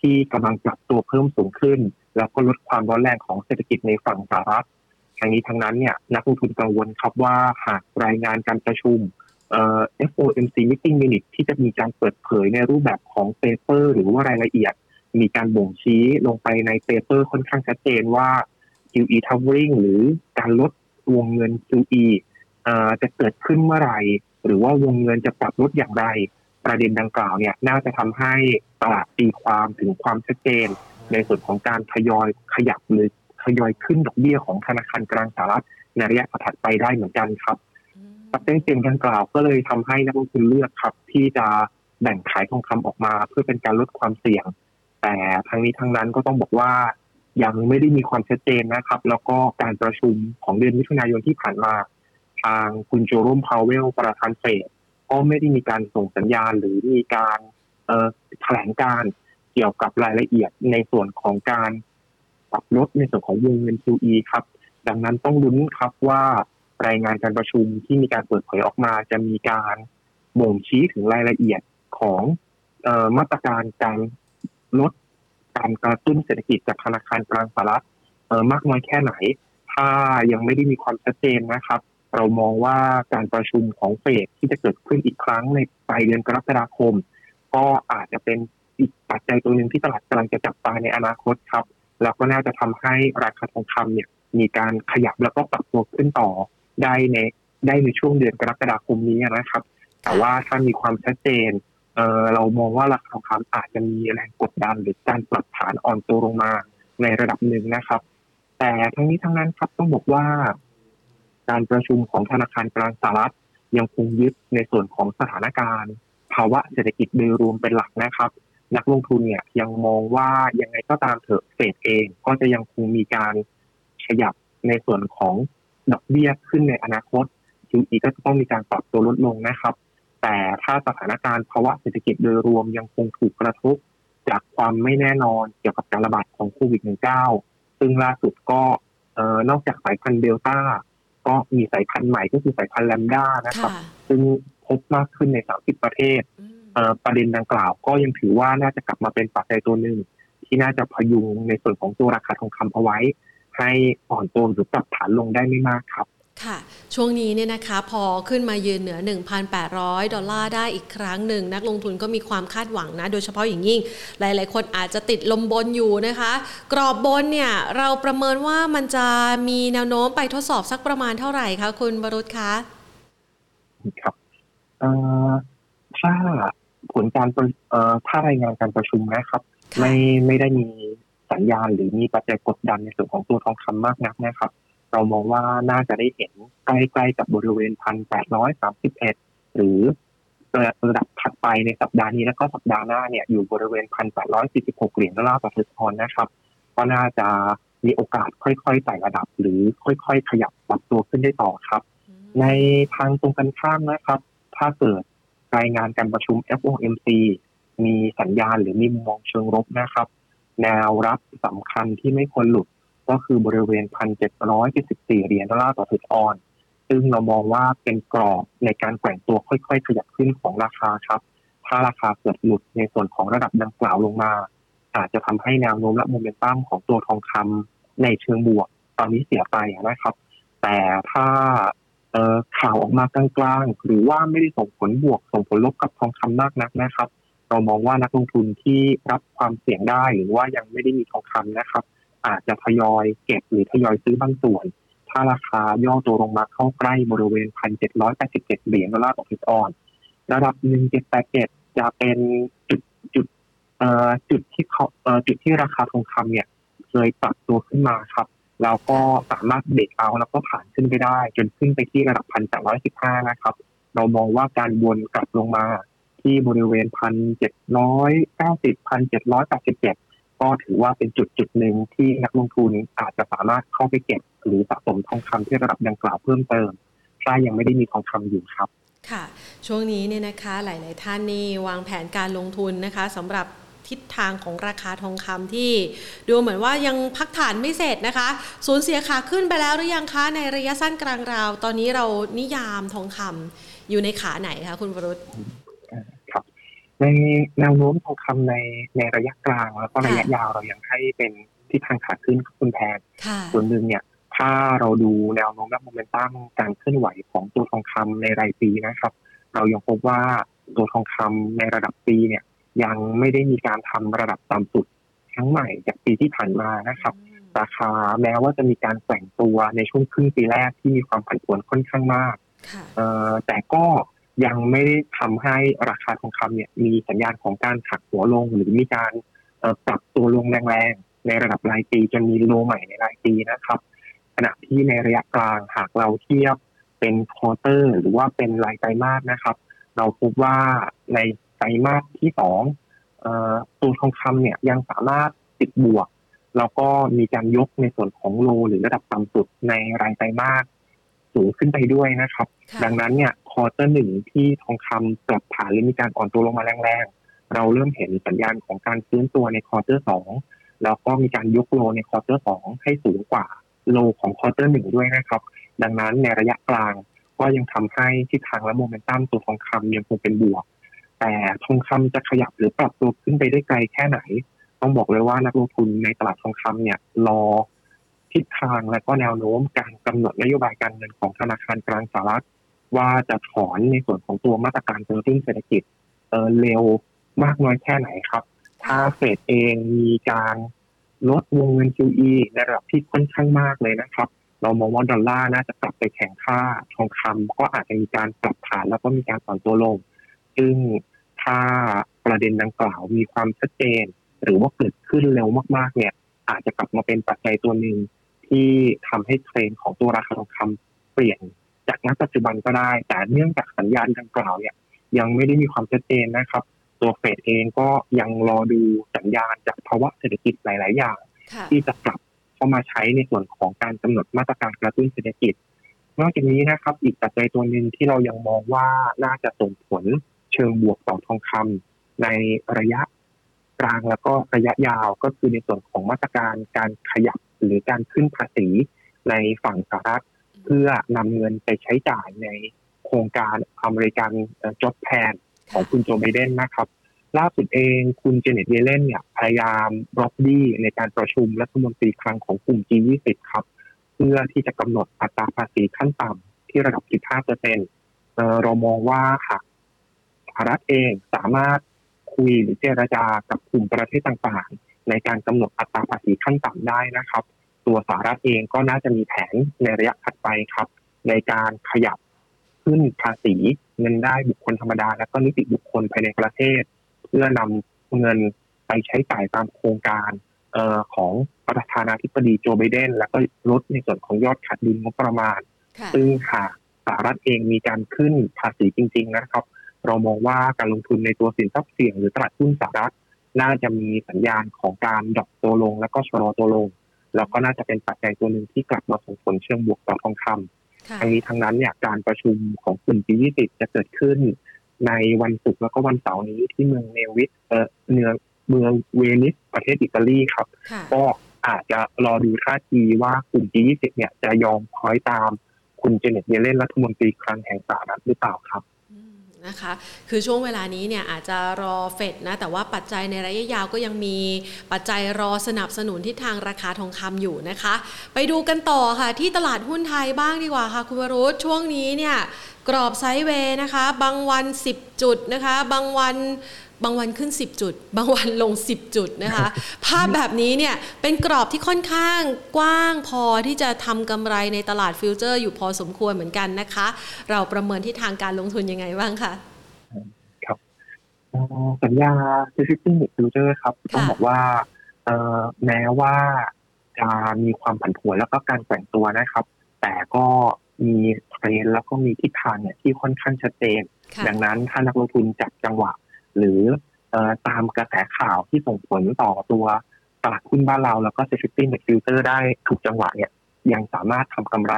ที่กำลังปรับตัวเพิ่มสูงขึ้น แล้วก็ลดความร้อนแรงของเศรษฐกิจในฝั่งสหรัฐทางนี้ทางนั้นเนี่ยนักลงทุนกังวลครับว่าหากรายงานการประชุม FOMC meeting minute ที่จะมีการเปิดเผยในรูปแบบของ paper หรือว่ารายละเอียด มีการบ่งชี้ลงไปใน paper ค่อนข้างชัดเจนว่า QE tapering หรือการลดวงเงิน QE จะเกิดขึ้นเมื่อไหร่ หรือว่าวงเงินจะปรับลดอย่างไร ประเด็นดังกล่าวเนี่ยน่าจะทำให้ตลาดตีความถึงความชัดเจน ในส่วนของการทยอยขยับหรือทยอยขึ้นดอกเบี้ยของธนาคารกลางสหรัฐในระยะถัดไปได้เหมือนกันครับ ปัจจัยเสี่ยงดังกล่าวก็เลยทำให้นักลงทุนเลือกครับ ที่จะแบ่งขายทองคำออกมา เพื่อเป็นการลดความเสี่ยง แต่ทั้งนี้ทั้งนั้นก็ต้องบอกว่ายังไม่ได้มีความชัดเจนนะครับ แล้วก็การประชุมของเดือนมิถุนายนที่ผ่านมา ทางคุณโจโรมพาวเวลประธานเฟดก็ไม่ได้มีการส่งสัญญาณหรือมีการแถลงการเกี่ยวกับรายละเอียดในส่วนของการปรับลดในส่วนของวงเงิน QE ครับ ดังนั้นต้องลุ้นครับว่า รายงานการประชุมที่มีการเปิดเผยออกมา จะมีการบ่งชี้ถึงรายละเอียดของมาตรการการลดการกระตุ้นเศรษฐกิจจากธนาคารกลางสหรัฐมากน้อยแค่ไหน ถ้ายังไม่ได้มีความชัดเจนนะครับ เรามองว่าการประชุมของเฟดที่จะเกิดขึ้นอีกครั้งในปลายเดือนกรกฎาคม ก็อาจจะเป็นอีกปัจจัยตัวหนึ่งที่ตลาดกำลังจะจับตาในอนาคตครับ แล้วก็น่าจะทำให้ราคาทองคำเนี่ยมีการขยับแล้วก็ปรับตัวขึ้นต่อ ได้ในได้ในช่วงเดือนกรกฎาคมนี้นะครับ แต่ว่าถ้ามีความชัดเจนเเรามองว่าราคาทองคำอาจจะมีแรงกดดันหรือการปรับฐานอ่อนตัวลงมาในระดับหนึ่งนะครับ แต่ทั้งนี้ทั้งนั้นครับต้องบอกว่า การประชุมของธนาคารกลางสหรัฐยังคงยึดในส่วนของสถานการณ์ ภาวะเศรษฐกิจโดยรวมเป็นหลักนะครับ นักลงทุนเนี่ยยังมองว่ายังไงก็ตามเถอะเฟดเองก็จะยังคงมีการขยับในส่วนของ ดอกเบี้ยขึ้นในอนาคต QE ก็จะต้องมีการปรับตัวลดลงนะครับ แต่ถ้าสถานการณ์ภาวะเศรษฐกิจโดยรวมยังคงถูกกระทบ จากความไม่แน่นอนเกี่ยวกับการระบาดของโควิด -19 ซึ่งล่าสุดก็นอกจากสายพันธุ์เดลต้าก็มีสายพันธุ์ใหม่ก็คือสายพันธุ์แลมด้านะครับ ซึ่งพบมากขึ้นใน 30 ประเทศ ประเด็นดังกล่าวก็ยังถือว่าน่าจะกลับมาเป็นปัจจัยตัวหนึ่งที่น่าจะพยุงในส่วนของตัวราคาทองคำเอาไว้ ให้อ่อนตัวหรือปรับฐานลงได้ไม่มากครับค่ะช่วงนี้เนี่ยนะคะพอขึ้นมายืนเหนือ 1,800 ดอลลาร์ได้อีกครั้งหนึ่ง นักลงทุนก็มีความคาดหวังนะ โดยเฉพาะอย่างยิ่ง หลายๆ คนอาจจะติดลมบนอยู่นะคะ กรอบบนเนี่ย เราประเมินว่ามันจะมีแนวโน้มไปทดสอบสักประมาณเท่าไหร่คะคุณบรุษคะครับถ้าผลการถ้ารายงานการประชุมนะครับ ไม่ไม่ได้มี สัญญาณหรือมีปัจจัยกดดันในส่วนของตัวทองคำมากนักนะครับ เรามองว่าน่าจะได้เห็นใกล้ๆกับบริเวณพันแปดร้อยสามสิบเอ็ดหรือระดับถัดไปในสัปดาห์นี้แล้วก็สัปดาห์หน้าเนี่ยอยู่บริเวณพันแปดร้อยสี่สิบหกเหรียญดอลลาร์ต่อทอนนะครับก็น่าจะมีโอกาสค่อยๆไต่ระดับ หรือค่อยๆ ขยับปรับตัวขึ้นได้ต่อครับ ในทางตรงกันข้ามนะครับ ถ้าเกิดรายงานการประชุม FOMC มีสัญญาณหรือมีมุมมองเชิงรบนะครับ แนวรับสำคัญที่ไม่ควรหลุดก็คือบริเวณ 1,774 เหรียญดอลลาร์ต่อถุดออน ซึ่งเรามองว่าเป็นกรอบในการแกว่งตัวค่อยๆ ขยับขึ้นของราคาครับ ถ้าราคาเกิดหลุดในส่วนของระดับดังกล่าวลงมา อาจจะทำให้แนวโน้มและโมเมนตัมของตัวทองคำในเชิงบวก ตอนนี้เสียไปนะครับ แต่ถ้าข่าวออกมากลางๆ หรือว่าไม่ได้ส่งผลบวกส่งผลลบกับทองคำมากนักนะครับ เรามองว่านักลงทุนที่รับความเสี่ยงได้หรือว่ายังไม่ได้มีทองคำนะครับ อาจจะทยอยเก็บหรือทยอยซื้อบางส่วน ถ้าราคาย่อตัวลงมาเข้าใกล้บริเวณ 1,787 เหรียญดอลลาร์ต่อฟิตออนระดับ 1787 จะเป็นจุดจุดเอ่อจุดที่เขาเอ่อจุดที่ราคาทองคำเนี่ยเคยปรับตัวขึ้นมาครับเราก็สามารถเบรกเอาแล้วก็ผ่านขึ้นไปได้ จนขึ้นไปที่ระดับพันแปดร้อยสิบห้านะครับ เรามองว่าการวนกลับลงมา ที่บริเวณพันเจ็ดร้อยเก้าสิบพันเจ็ดร้อยแปดสิบเจ็ดก็ถือว่าเป็นจุดจุดหนึ่งที่นักลงทุนอาจจะสามารถเข้าไปเก็บ หรือสะสมทองคำที่ระดับดังกล่าวเพิ่มเติม ถ้ายังไม่ได้มีทองคำอยู่ครับ ค่ะ ช่วงนี้เนี่ยนะคะหลาย ๆ ท่านนี่วางแผนการลงทุนนะคะสำหรับทิศทางของราคาทองคำที่ ดูเหมือนว่ายังพักฐานไม่เสร็จนะคะ สูญเสียขาขึ้นไปแล้วหรือยังคะในระยะสั้นกลางราว ตอนนี้เรานิยามทองคำอยู่ในขาไหนคะคุณวรุษครับ ในแนวโน้มทองคำในในระยะกลางแล้วก็ระยะยาวเรายังให้เป็นทิศทางขาขึ้นคุณแพนค่ะส่วนหนึ่งเนี่ย ถ้าเราดูแนวโน้มและโมเมนตัมการเคลื่อนไหวของตัวทองคำในรายปีนะครับ เรายังพบว่าตัวทองคำในระดับปีเนี่ย ยังไม่ได้มีการทำระดับต่ำสุดครั้งใหม่จากปีที่ผ่านมานะครับ ราคาแม้ว่าจะมีการแกว่งตัวในช่วงครึ่งปีแรกที่มีความผันผวนค่อนข้างมากค่ะเอ่อแต่ก็ ยังไม่ได้ทำให้ราคาทองคำเนี่ยมีสัญญาณของการหักหัวลงหรือมีการปรับตัวลงแรงๆในระดับรายปีจนมีโลใหม่ในรายปีนะครับ ขณะที่ในระยะกลางหากเราเทียบเป็นคอเตอร์ หรือว่าเป็นรายไตรมาสนะครับ เราพบว่าในไตรมาสที่สองตัวทองคำเนี่ยยังสามารถติดบวก แล้วก็มีการยกในส่วนของ low หรือระดับต่ำสุดในรายไตรมาส สูงขึ้นไปด้วยนะครับค่ะดังนั้นเนี่ย quarter หนึ่งที่ทองคำปรับฐานหรือมีการอ่อนตัวลงมาแรงๆ เราเริ่มเห็นสัญญาณของการฟื้นตัวใน quarter สองแล้วก็มีการยก low ใน quarter สองให้สูงกว่า low ของ quarter หนึ่งด้วยนะครับ ดังนั้นในระยะกลางก็ยังทำให้ทิศทางและโมเมนตัมตัวทองคำยังคงเป็นบวก แต่ทองคำจะขยับหรือปรับตัวขึ้นไปได้ไกลแค่ไหน ต้องบอกเลยว่านักลงทุนในตลาดทองคำเนี่ยรอ ทิศทางและก็แนวโน้มการกำหนดนโยบายการเงินของธนาคารกลางสหรัฐ ว่าจะถอนในส่วนของตัวมาตรการกระตุ้นเศรษฐกิจเออเร็วมากน้อยแค่ไหนครับ ถ้าเฟดเองมีการลดวงเงิน QE ในระดับที่ค่อนข้างมากเลยนะครับ เรามองว่าดอลลาร์น่าจะกลับไปแข่งค่า ทองคำก็อาจจะมีการปรับฐานแล้วก็มีการอ่อนตัวลง ซึ่งถ้าประเด็นดังกล่าวมีความชัดเจน หรือว่าเกิดขึ้นเร็วมากๆ เนี่ย อาจจะกลับมาเป็นปัจจัยตัวหนึ่ง ที่ทำให้เทรนด์ของตัวราคาทองคำเปลี่ยนจากณปัจจุบันก็ได้ แต่เนื่องจากสัญญาณดังกล่าวเนี่ยยังไม่ได้มีความชัดเจนนะครับ ตัวเฟดเองก็ยังรอดูสัญญาณจากภาวะเศรษฐกิจหลาย ๆ อย่างค่ะที่จะกลับเข้ามาใช้ในส่วนของการกำหนดมาตรการกระตุ้นเศรษฐกิจ นอกจากนี้นะครับ อีกปัจจัยตัวหนึ่งที่เรายังมองว่าน่าจะส่งผลเชิงบวกต่อทองคำในระยะกลางแล้วก็ระยะยาวก็คือในส่วนของมาตรการการขยับ หรือการขึ้นภาษีในฝั่งสหรัฐเพื่อนำเงินไปใช้จ่ายในโครงการอเมริกันจ็อบแพนของคุณโจไบเดนนะครับ ล่าสุดเองคุณเจเน็ตเยเลนเนี่ยพยายามบล็อกดี้ในการประชุมรัฐมนตรีคลังของกลุ่ม G20 ครับ เพื่อที่จะกำหนดอัตราภาษีขั้นต่ำที่ระดับ 15เปอร์เซ็นต์เรามองว่าหากสหรัฐเองสามารถคุยหรือเจรจากับกลุ่มประเทศต่างๆ ในการกำหนดอัตราภาษีขั้นต่ำได้นะครับ ตัวสหรัฐเองก็น่าจะมีแผนในระยะถัดไปครับ ในการขยับขึ้นภาษีเงินได้บุคคลธรรมดา และก็นิติบุคคลภายในประเทศ เพื่อนำเงินไปใช้จ่ายตามโครงการเออของประธานาธิบดีโจไบเดน แล้วก็ลดในส่วนของยอดขาดดุลงบประมาณค่ะซึ่งหากสหรัฐเองมีการขึ้นภาษีจริง ๆ นะครับ เรามองว่าการลงทุนในตัวสินทรัพย์เสี่ยงหรือตลาดหุ้นสหรัฐ น่าจะมีสัญญาณของการดรอปตัวลง แล้วก็ชะลอตัวลง แล้วก็น่าจะเป็นปัจจัยตัวหนึ่งที่กลับมาส่งผลเชิงบวกต่อทองคำค่ะทั้งนี้ทั้งนั้นเนี่ยการประชุมของกลุ่ม G20 จะเกิดขึ้น ในวันศุกร์แล้วก็วันเสาร์นี้ที่เมืองเนวิสเออเมืองเมืองเวนิสประเทศอิตาลีครับค่ะก็อาจจะรอดูท่าทีว่ากลุ่ม G20 เนี่ยจะยอมคอยตามคุณเจเน็ตเยเลนรัฐมนตรีคลังแห่งสหรัฐหรือเปล่าครับอืม นะคะ คือช่วงเวลานี้เนี่ยอาจจะรอเฟดนะ แต่ว่าปัจจัยในระยะยาวก็ยังมีปัจจัยรอสนับสนุนทิศทางราคาทองคำอยู่นะคะ ไปดูกันต่อค่ะ ที่ตลาดหุ้นไทยบ้างดีกว่าค่ะ คุณวรุษช่วงนี้เนี่ยกรอบ sideway นะคะ บางวัน 10 จุดนะคะ บางวัน บางวันขึ้น 10 จุด บางวันลง 10 จุดนะคะ ภาพแบบนี้เนี่ยเป็นกรอบที่ค่อนข้างกว้างพอที่จะทำกำไรในตลาด future อยู่พอสมควรเหมือนกันนะคะ เราประเมินทิศทางการลงทุนยังไงบ้างคะเอ่อสัญญา SET50 Future ครับ ต้องบอกว่าเอ่อแม้ว่าจะมีความผันผวนแล้วก็การแกว่งตัวนะครับ แต่ก็มีเทรนแล้วก็มีทิศทางเนี่ยที่ค่อนข้างชัดเจนค่ะดังนั้นถ้านักลงทุนจับจังหวะ หรือเอ่อตามกระแสข่าวที่ส่งผลต่อตัวตลาดหุ้นบ้านเรา แล้วก็ Safety Net Filter ได้ถูกจังหวะเนี่ยยังสามารถทำกำไร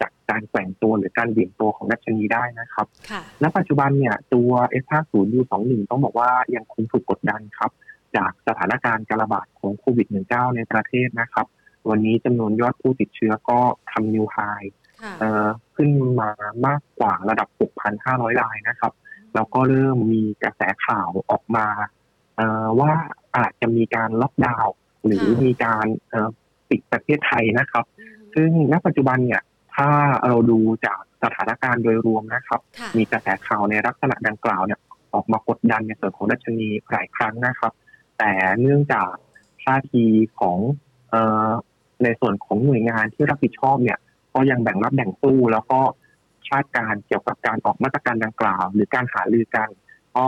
จากการแกว่งตัวหรือการเบี่ยงตัวของดัชนีได้นะครับค่ะณปัจจุบันเนี่ยตัว S50 U21 ต้องบอกว่ายังคงถูกกดดันครับ จากสถานการณ์การระบาดของโควิด -19 ในประเทศนะครับ วันนี้จำนวนยอดผู้ติดเชื้อก็ทำนิวไฮค่ะเอ่อขึ้นมามากกว่าระดับ 6,500 รายนะครับ แล้วก็เริ่มมีกระแสข่าวออกมาเอ่อว่าอาจจะมีการล็อกดาวน์หรือค่ะมีการเอ่อปิดประเทศไทยนะครับอืมซึ่งณปัจจุบันเนี่ยถ้าเราดูจากสถานการณ์โดยรวมนะครับค่ะมีกระแสข่าวในลักษณะดังกล่าวเนี่ยออกมากดดันในส่วนของดัชนีหลายครั้งนะครับ แต่เนื่องจากท่าทีของเออในส่วนของหน่วยงานที่รับผิดชอบเนี่ย ก็ยังแบ่งรับแบ่งสู้แล้วก็ คาดการณ์เกี่ยวกับการออกมาตรการดังกล่าว หรือการหารือกันก็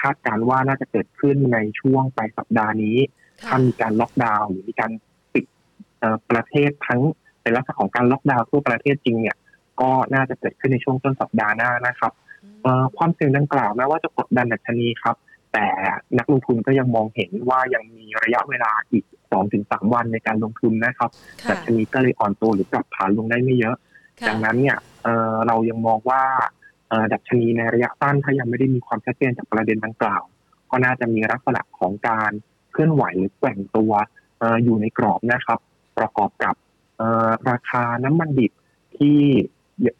คาดการณ์ว่าน่าจะเกิดขึ้นในช่วงปลายสัปดาห์นี้ค่ะถ้ามีการล็อกดาวน์หรือมีการปิดเอ่อประเทศทั้งเป็นลักษณะของการล็อกดาวน์ทั่วประเทศจริงเนี่ย ก็น่าจะเกิดขึ้นในช่วงต้นสัปดาห์หน้านะครับเอ่อความเสี่ยงดังกล่าวแม้ว่าจะกดดันดัชนีครับ แต่นักลงทุนก็ยังมองเห็นว่ายังมีระยะเวลาอีก2-3วันในการลงทุนนะครับค่ะดัชนีก็เลยอ่อนตัวหรือปรับฐานลงได้ไม่เยอะค่ะ ดังนั้นเนี่ยเอ่อเรายังมองว่าเอ่อดัชนีในระยะสั้นถ้ายังไม่ได้มีความชัดเจนจากประเด็นดังกล่าว ก็น่าจะมีลักษณะของการเคลื่อนไหวหรือแกว่งตัวเอ่ออยู่ในกรอบนะครับ ประกอบกับเอ่อราคาน้ำมันดิบที่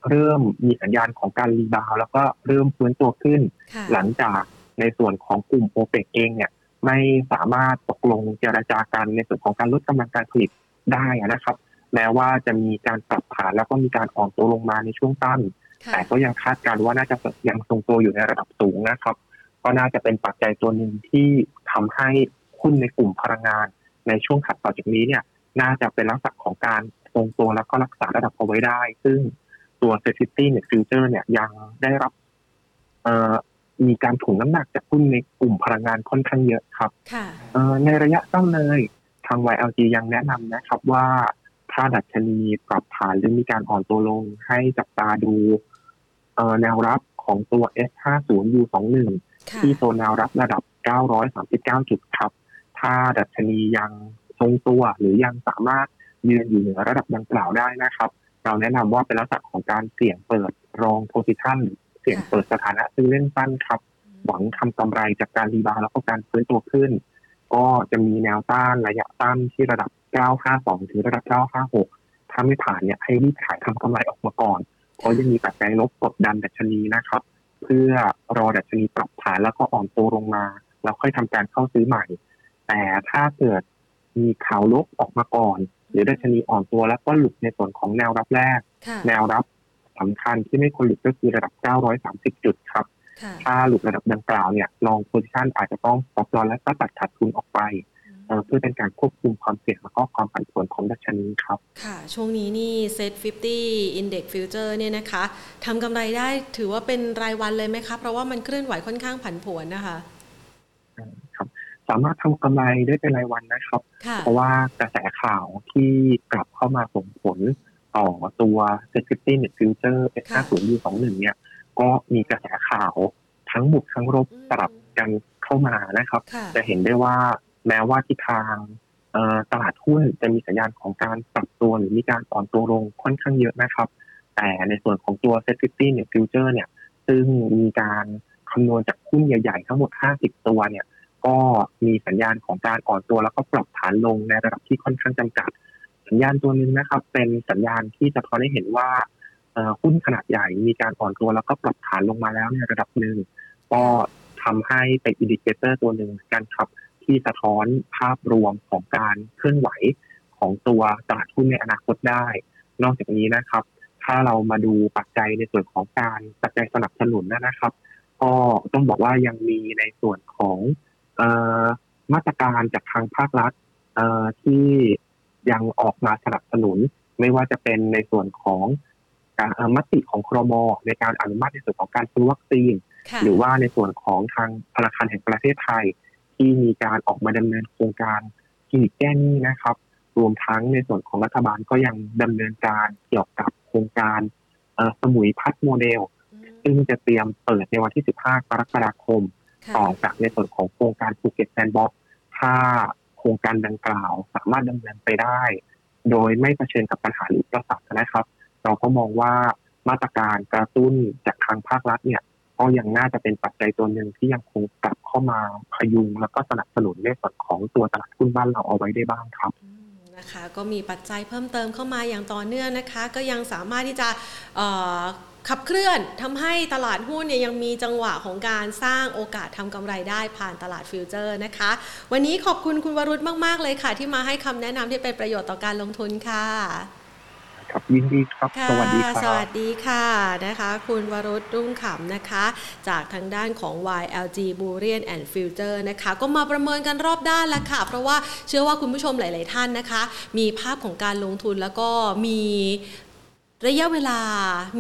เริ่มมีสัญญาณของการ rebound แล้วก็เริ่มฟื้นตัวขึ้นค่ะหลังจากในส่วนของกลุ่มโอเปกเองเนี่ยไม่สามารถตกลงเจรจากันในส่วนของการลดกำลังการผลิตได้นะครับ แม้ว่าจะมีการปรับฐานแล้วก็มีการอ่อนตัวลงมาในช่วงสั้นค่ะแต่ก็ยังคาดการณ์ว่าน่าจะยังทรงตัวอยู่ในระดับสูงนะครับ ก็น่าจะเป็นปัจจัยตัวหนึ่งที่ทำให้หุ้นในกลุ่มพลังงาน ในช่วงถัดต่อจากนี้เนี่ยน่าจะเป็นลักษณะของการทรงตัวแล้วก็รักษาระดับเอาไว้ได้ ซึ่งตัว Safety Net Future เนี่ยยังได้รับเอ่อมีการถ่วงน้ำหนักจากหุ้นในกลุ่มพลังงานค่อนข้างเยอะครับค่ะเอ่อในระยะสั้นเลยทาง YLG ยังแนะนำนะครับว่า ถ้าดัชนีปรับฐานหรือมีการอ่อนตัวลงให้จับตาดูเอ่อแนวรับของตัว S50 U21 ค่ะที่โซนแนวรับระดับ 939 จุดครับ ถ้าดัชนียังทรงตัวหรือยังสามารถยืนอยู่เหนือระดับดังกล่าวได้นะครับ เราแนะนำว่าเป็นลักษณะของการเสี่ยงเปิด long position เสี่ยงเปิดสถานะซื้อเล่นสั้นครับ หวังทำกำไรจากการ rebound แล้วก็การฟื้นตัวขึ้น ก็จะมีแนวต้านระยะต้านที่ระดับ 952ถึงระดับ956ถ้าไม่ผ่านเนี่ยให้รีบขายทำกำไรออกมาก่อน เพราะยังมีปัจจัยลบกดดันดัชนีนะครับ เพื่อรอดัชนีปรับฐานแล้วก็อ่อนตัวลงมา แล้วค่อยทำการเข้าซื้อใหม่ แต่ถ้าเกิดมีข่าวลบออกมาก่อน หรือดัชนีอ่อนตัวแล้วก็หลุดในส่วนของแนวรับแรกค่ะแนวรับสำคัญที่ไม่ควรหลุดก็คือระดับ 930 จุดครับค่ะถ้าหลุดระดับดังกล่าวเนี่ยลองโพซิชันอาจจะต้องปรับลอนและก็ตัดขาดทุนออกไป เอ่อเพื่อเป็นการควบคุมความเสี่ยงแล้วก็ความผันผวนของดัชนีครับ ค่ะ ช่วงนี้นี่เซ็ต50 Index Future เนี่ยนะคะทำกำไรได้ถือว่าเป็นรายวันเลยไหมคะเพราะว่ามันเคลื่อนไหวค่อนข้างผันผวนนะคะครับสามารถทำกำไรได้เป็นรายวันนะครับค่ะเพราะว่ากระแสข่าวที่กลับเข้ามาส่งผลต่อตัว Security Net Future S50 U21 เนี่ย ก็มีกระแสข่าวทั้งบวกทั้งลบอืมสลับกันเข้ามานะครับค่ะจะเห็นได้ว่า แม้ว่าทิศทางตลาดหุ้นจะมีสัญญาณของการปรับตัวหรือมีการอ่อนตัวลงค่อนข้างเยอะนะครับ แต่ในส่วนของตัว s e c u r i t y เนี่ยฟิวเจอร์เนี่ยซึ่งมีการคำนวณจากหุ้นใหญ่ๆ ทั้งหมด 50 ตัวเนี่ยก็มีสัญญาณของการอ่อนตัวแล้วก็ปรับฐานลงในระดับที่ค่อนข้างจำกัด สัญญาณตัวหนึงนะครับ เป็นสัญญาณที่จะพอได้เห็นว่าหุ้นขนาดใหญ่มีการอ่อนตัวแล้วก็ปรับฐานลงมาแล้วในระดับหนึ่งก็ทำให้เป็น indicator ตัวหนึ่งกันครับ ที่สะท้อนภาพรวมของการเคลื่อนไหวของตัวตลาดหุ้นในอนาคตได้ นอกจากนี้นะครับ ถ้าเรามาดูปัจจัยในส่วนของการปัจจัยสนับสนุนนะครับ ก็ต้องบอกว่ายังมีในส่วนของเออมาตรการจากทางภาครัฐเอ่อที่ยังออกมาสนับสนุน ไม่ว่าจะเป็นในส่วนของการเอ่อมติของครมในการอนุมัติในส่วนของการซื้อวัคซีนค่ะหรือว่าในส่วนของทางธนาคารแห่งประเทศไทย ที่มีการออกมาดำเนินโครงการคลินิกแก้หนี้นะครับ รวมทั้งในส่วนของรัฐบาลก็ยังดำเนินการเกี่ยวกับโครงการสมุยพัฒน์โมเดล ซึ่งจะเตรียมเปิดในวันที่ 15 กรกฎาคม ต่อจากในส่วนของโครงการภูเก็ต sandbox ถ้าโครงการดังกล่าวสามารถดำเนินไปได้ โดยไม่เผชิญกับปัญหาหรืออุปสรรคนะครับ เราก็มองว่ามาตรการกระตุ้นจากทางภาครัฐเนี่ย ก็ยังน่าจะเป็นปัจจัยตัวหนึ่งที่ยังคงกลับเข้ามาพยุง แล้วก็สนับสนุนในส่วนของตัวตลาดหุ้นบ้านเราเอาไว้ได้บ้างครับนะคะก็มีปัจจัยเพิ่มเติมเข้ามาอย่างต่อเนื่องนะคะ ก็ยังสามารถที่จะขับเคลื่อนทำให้ตลาดหุ้นเนี่ยยังมีจังหวะของการสร้างโอกาสทำกำไรได้ผ่านตลาดฟิวเจอร์นะคะ วันนี้ขอบคุณคุณวรุษมาก ๆ เลยค่ะ ที่มาให้คำแนะนำที่เป็นประโยชน์ต่อการลงทุนค่ะ ครับยินดีครับ สวัสดีครับ สวัสดีค่ะนะคะ คุณวรุษรุ่งขำนะคะ จากทางด้านของ YLG Burian and Future นะคะ ก็มาประเมินกันรอบด้านแล้วค่ะ เพราะว่าเชื่อว่าคุณผู้ชมหลาย ๆ ท่านนะคะ มีภาพของการลงทุนแล้วก็มี ระยะเวลา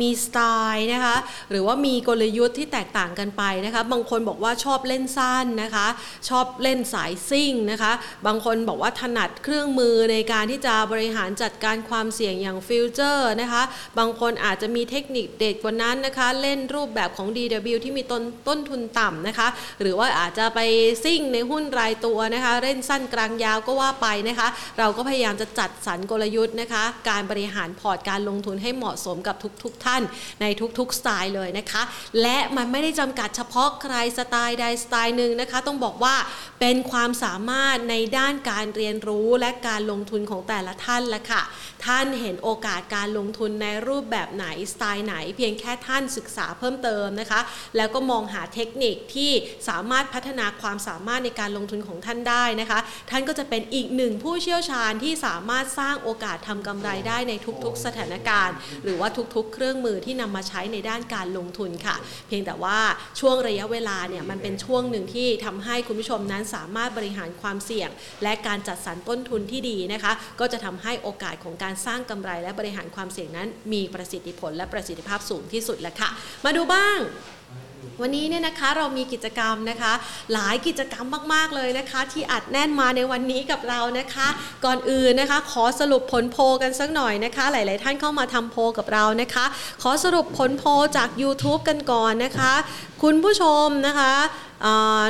มีสไตล์นะคะ หรือว่ามีกลยุทธ์ที่แตกต่างกันไปนะคะ บางคนบอกว่าชอบเล่นสั้นนะคะ ชอบเล่นสายซิ่งนะคะ บางคนบอกว่าถนัดเครื่องมือในการที่จะบริหารจัดการความเสี่ยงอย่างฟิวเจอร์นะคะ บางคนอาจจะมีเทคนิคเด็ดกว่านั้นนะคะ เล่นรูปแบบของ DW ที่มีต้นต้นทุนต่ำนะคะ หรือว่าอาจจะไปซิ่งในหุ้นรายตัวนะคะ เล่นสั้นกลางยาวก็ว่าไปนะคะ เราก็พยายามจะจัดสรรกลยุทธ์นะคะ การบริหารพอร์ตการลงทุนให้เหมาะสมกับทุกๆทท่านในทุกๆสไตล์เลยนะคะ และมันไม่ได้จำกัดเฉพาะใครสไตล์ใดสไตล์หนึ่งนะคะ ต้องบอกว่าเป็นความสามารถในด้านการเรียนรู้และการลงทุนของแต่ละท่านละค่ะ ท่านเห็นโอกาสการลงทุนในรูปแบบไหนสไตล์ไหน เพียงแค่ท่านศึกษาเพิ่มเติมนะคะ แล้วก็มองหาเทคนิคที่สามารถพัฒนาความสามารถในการลงทุนของท่านได้นะคะ ท่านก็จะเป็นอีกหนึ่งผู้เชี่ยวชาญที่สามารถสร้างโอกาสทำกำไรได้ในทุกๆสถานการณ์หรือว่าทุกๆ เครื่องมือที่นำมาใช้ในด้านการลงทุนค่ะ เพียงแต่ว่าช่วงระยะเวลาเนี่ยมันเป็นช่วงหนึ่งที่ทำให้คุณผู้ชมนั้นสามารถบริหารความเสี่ยง และการจัดสรรต้นทุนที่ดีนะคะ ก็จะทำให้โอกาสของการสร้างกำไร และบริหารความเสี่ยงนั้น มีประสิทธิผลและประสิทธิภาพสูงที่สุดแล้วค่ะ มาดูบ้าง วันนี้เนี่ยนะคะเรามีกิจกรรมนะคะ หลายกิจกรรมมาก ๆ เลยนะคะ ที่อัดแน่นมาในวันนี้กับเรานะคะ ก่อนอื่นนะคะ ขอสรุปผลโพกันสักหน่อยนะคะ หลาย ๆ ท่านเข้ามาทำโพกับเรานะคะ ขอสรุปผลโพจาก YouTube กันก่อนนะคะ คุณผู้ชมนะคะ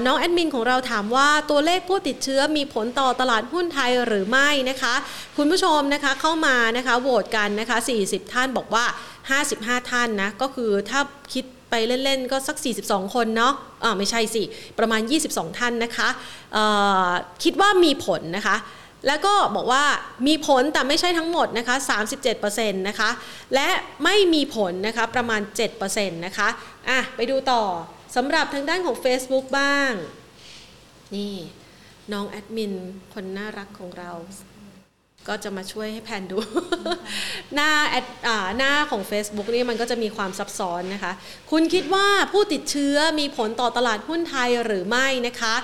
น้องแอดมินของเราถามว่าตัวเลขผู้ติดเชื้อมีผลต่อตลาดหุ้นไทยหรือไม่นะคะ คุณผู้ชมนะคะเข้ามานะคะโหวตกันนะคะ 40 ท่านบอกว่า 55 ท่านนะก็คือถ้าคิด ไปเล่นๆก็สัก 42 คนเนาะอ่าไม่ใช่สิ ประมาณ 22 ท่านนะคะคิดว่ามีผลนะคะแล้วก็บอกว่ามีผลแต่ไม่ใช่ทั้งหมดนะคะ 37%นะคะ และไม่มีผลนะคะประมาณ 7%นะคะอะไปดูต่อสำหรับทางด้านของ Facebook บ้าง นี่ น้องแอดมินคนน่ารักของเรา ก็จะมาช่วยให้แพนดู หน้าแอดหน้าของ Facebook นี่มันก็จะมีความซับซ้อนนะคะ คุณคิดว่าผู้ติดเชื้อมีผลต่อตลาดหุ้นไทยหรือไม่นะคะ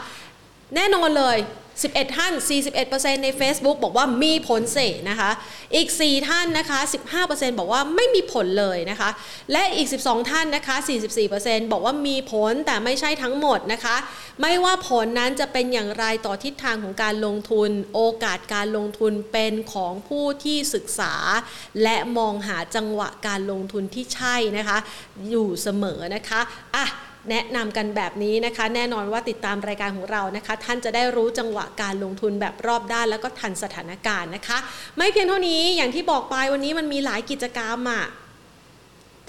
แน่นอนเลย 11 ท่าน 41%ใน Facebook บอกว่ามีผลเสนะคะ อีก 4 ท่านนะคะ 15%บอกว่าไม่มีผลเลยนะคะ และอีก 12 ท่านนะคะ 44%บอกว่ามีผลแต่ไม่ใช่ทั้งหมดนะคะ ไม่ว่าผลนั้นจะเป็นอย่างไรต่อทิศทางของการลงทุน โอกาสการลงทุนเป็นของผู้ที่ศึกษา และมองหาจังหวะการลงทุนที่ใช่นะคะ อยู่เสมอนะคะ อะ แนะนำกันแบบนี้นะคะ แน่นอนว่าติดตามรายการของเรานะคะ ท่านจะได้รู้จังหวะการลงทุนแบบรอบด้านแล้วก็ทันสถานการณ์นะคะ ไม่เพียงเท่านี้อย่างที่บอกไปวันนี้มันมีหลายกิจกรรมอะ่ะ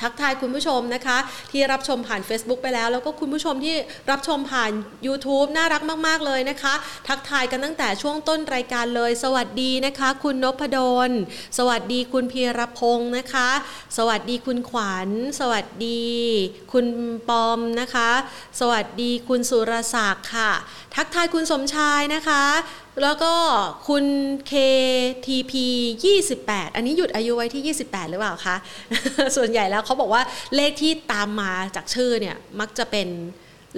ทักทายคุณผู้ชมนะคะ ที่รับชมผ่าน Facebook ไปแล้ว แล้วก็คุณผู้ชมที่รับชมผ่าน YouTube น่ารักมาก ๆ เลยนะคะ ทักทายกันตั้งแต่ช่วงต้นรายการเลย สวัสดีนะคะ คุณนพดล สวัสดีคุณพีรพงศ์นะคะ สวัสดีคุณขวัญ สวัสดี คุณปอมนะคะ สวัสดีคุณสุรศักดิ์ค่ะ ทักทายคุณสมชายนะคะ แล้วก็คุณ KTP 28 อันนี้หยุดอายุไว้ที่ 28 หรือเปล่าคะ ส่วนใหญ่แล้วเขาบอกว่าเลขที่ตามมาจากชื่อเนี่ย มักจะเป็น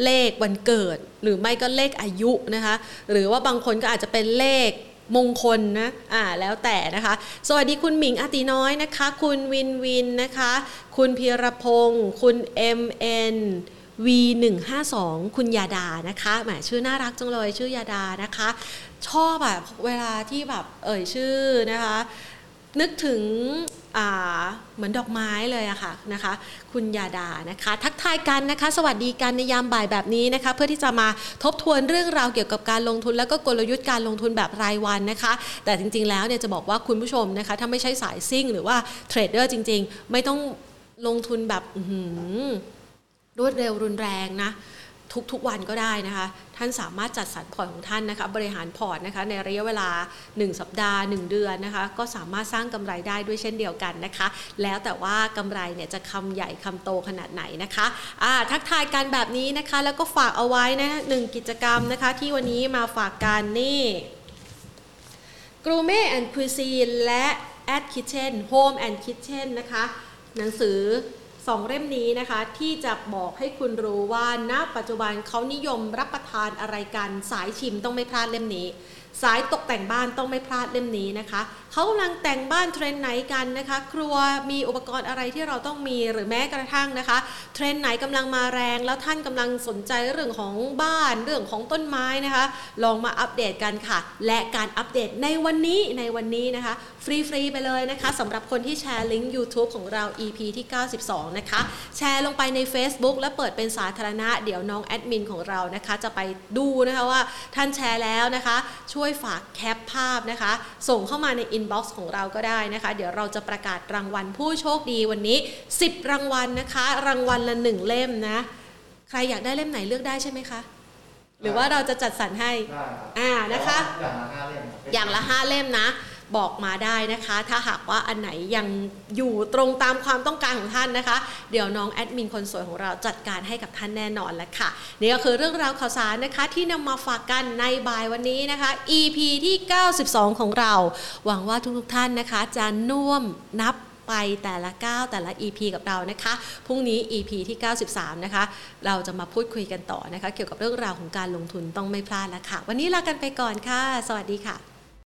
เลขวันเกิด หรือไม่ก็เลขอายุนะคะ หรือว่าบางคนก็อาจจะเป็นเลขมงคลนะ อ่า แล้วแต่นะคะ สวัสดีคุณหมิงอติน้อยนะคะ คุณวินวินนะคะ คุณพีรพงศ์คุณ MN V152 คุณยาดานะคะ แหม ชื่อน่ารักจังเลย ชื่อยาดานะคะ ชอบแบบเวลาที่แบบเอ่ยชื่อนะคะ นึกถึงเหมือนดอกไม้เลยอะค่ะนะคะ คุณยาดานะคะ ทักทายกันนะคะ สวัสดีกันในยามบ่ายแบบนี้นะคะ เพื่อที่จะมาทบทวนเรื่องราวเกี่ยวกับการลงทุน แล้วก็กลยุทธ์การลงทุนแบบรายวันนะคะ แต่จริงๆแล้วเนี่ยจะบอกว่าคุณผู้ชมนะคะ ถ้าไม่ใช่สายซิ่ง หรือว่า trader จริง ๆ ไม่ต้องลงทุนแบบรวดเร็วรุนแรงนะ ทุกๆวันก็ได้นะคะ ท่านสามารถจัดสรรพอร์ตของท่านนะคะ บริหารพอร์ตนะคะ ในระยะเวลา 1 สัปดาห์ 1 เดือนนะคะ ก็สามารถสร้างกำไรได้ด้วยเช่นเดียวกันนะคะ แล้วแต่ว่ากำไรเนี่ยจะคำใหญ่คำโตขนาดไหนนะคะะทักทายกันแบบนี้นะคะ แล้วก็ฝากเอาไว้นะหนึ่งกิจกรรมนะคะ ที่วันนี้มาฝากกันนี่ Gourmet and Cuisine และ At Kitchen Home and Kitchen นะคะ หนังสือ สองเล่มนี้นะคะ ที่จะบอกให้คุณรู้ว่าณปัจจุบันเขานิยมรับประทานอะไรกันสายชิมต้องไม่พลาดเล่มนี้ สายตกแต่งบ้านต้องไม่พลาดเล่มนี้นะคะเขากำลังแต่งบ้านเทรนด์ไหนกันนะคะ ครัวมีอุปกรณ์อะไรที่เราต้องมีหรือแม้กระทั่งนะคะ เทรนไหนกำลังมาแรง แล้วท่านกำลังสนใจเรื่องของบ้านเรื่องของต้นไม้นะคะ ลองมาอัปเดตกันค่ะ และการอัปเดตในวันนี้ในวันนี้นะคะฟรีๆไปเลยนะคะสำหรับคนที่แชร์ลิงก์ YouTube ของเรา EP ที่ 92 นะคะ แชร์ลงไปใน Facebook และเปิดเป็นสาธารณะ เดี๋ยวน้องแอดมินของเรานะคะ จะไปดูนะคะว่าท่านแชร์แล้วนะคะ ช่วยฝากแคปภาพนะคะ ส่งเข้ามาในอินบ็อกซ์ของเราก็ได้นะคะ เดี๋ยวเราจะประกาศรางวัลผู้โชคดีวันนี้ 10 รางวัลนะคะ รางวัลละหนึ่งเล่มนะ ใครอยากได้เล่มไหนเลือกได้ใช่ไหมคะ หรือว่าเราจะจัดสรรให้อ่านะคะ อย่างละห้าเล่มอย่างละห้าเล่มนะ บอกมาได้นะคะ ถ้าหากว่าอันไหนยังอยู่ตรงตามความต้องการของท่านนะคะ เดี๋ยวน้องแอดมินคนสวยของเราจัดการให้กับท่านแน่นอนแล้วค่ะนี่ก็คือเรื่องราวข่าวสารนะคะที่นำมาฝากกันในบ่ายวันนี้นะคะ EP ที่ 92 ของเรา หวังว่าทุกๆท่านนะคะ จะน่วมนับไปแต่ละก้าแต่ละ EP กับเรานะคะ พรุ่งนี้ EP ที่ 93 นะคะ เราจะมาพูดคุยกันต่อนะคะ เกี่ยวกับเรื่องราวของการลงทุนต้องไม่พลาดแล้วค่ะ วันนี้ลากันไปก่อนค่ะ สวัสดีค่ะ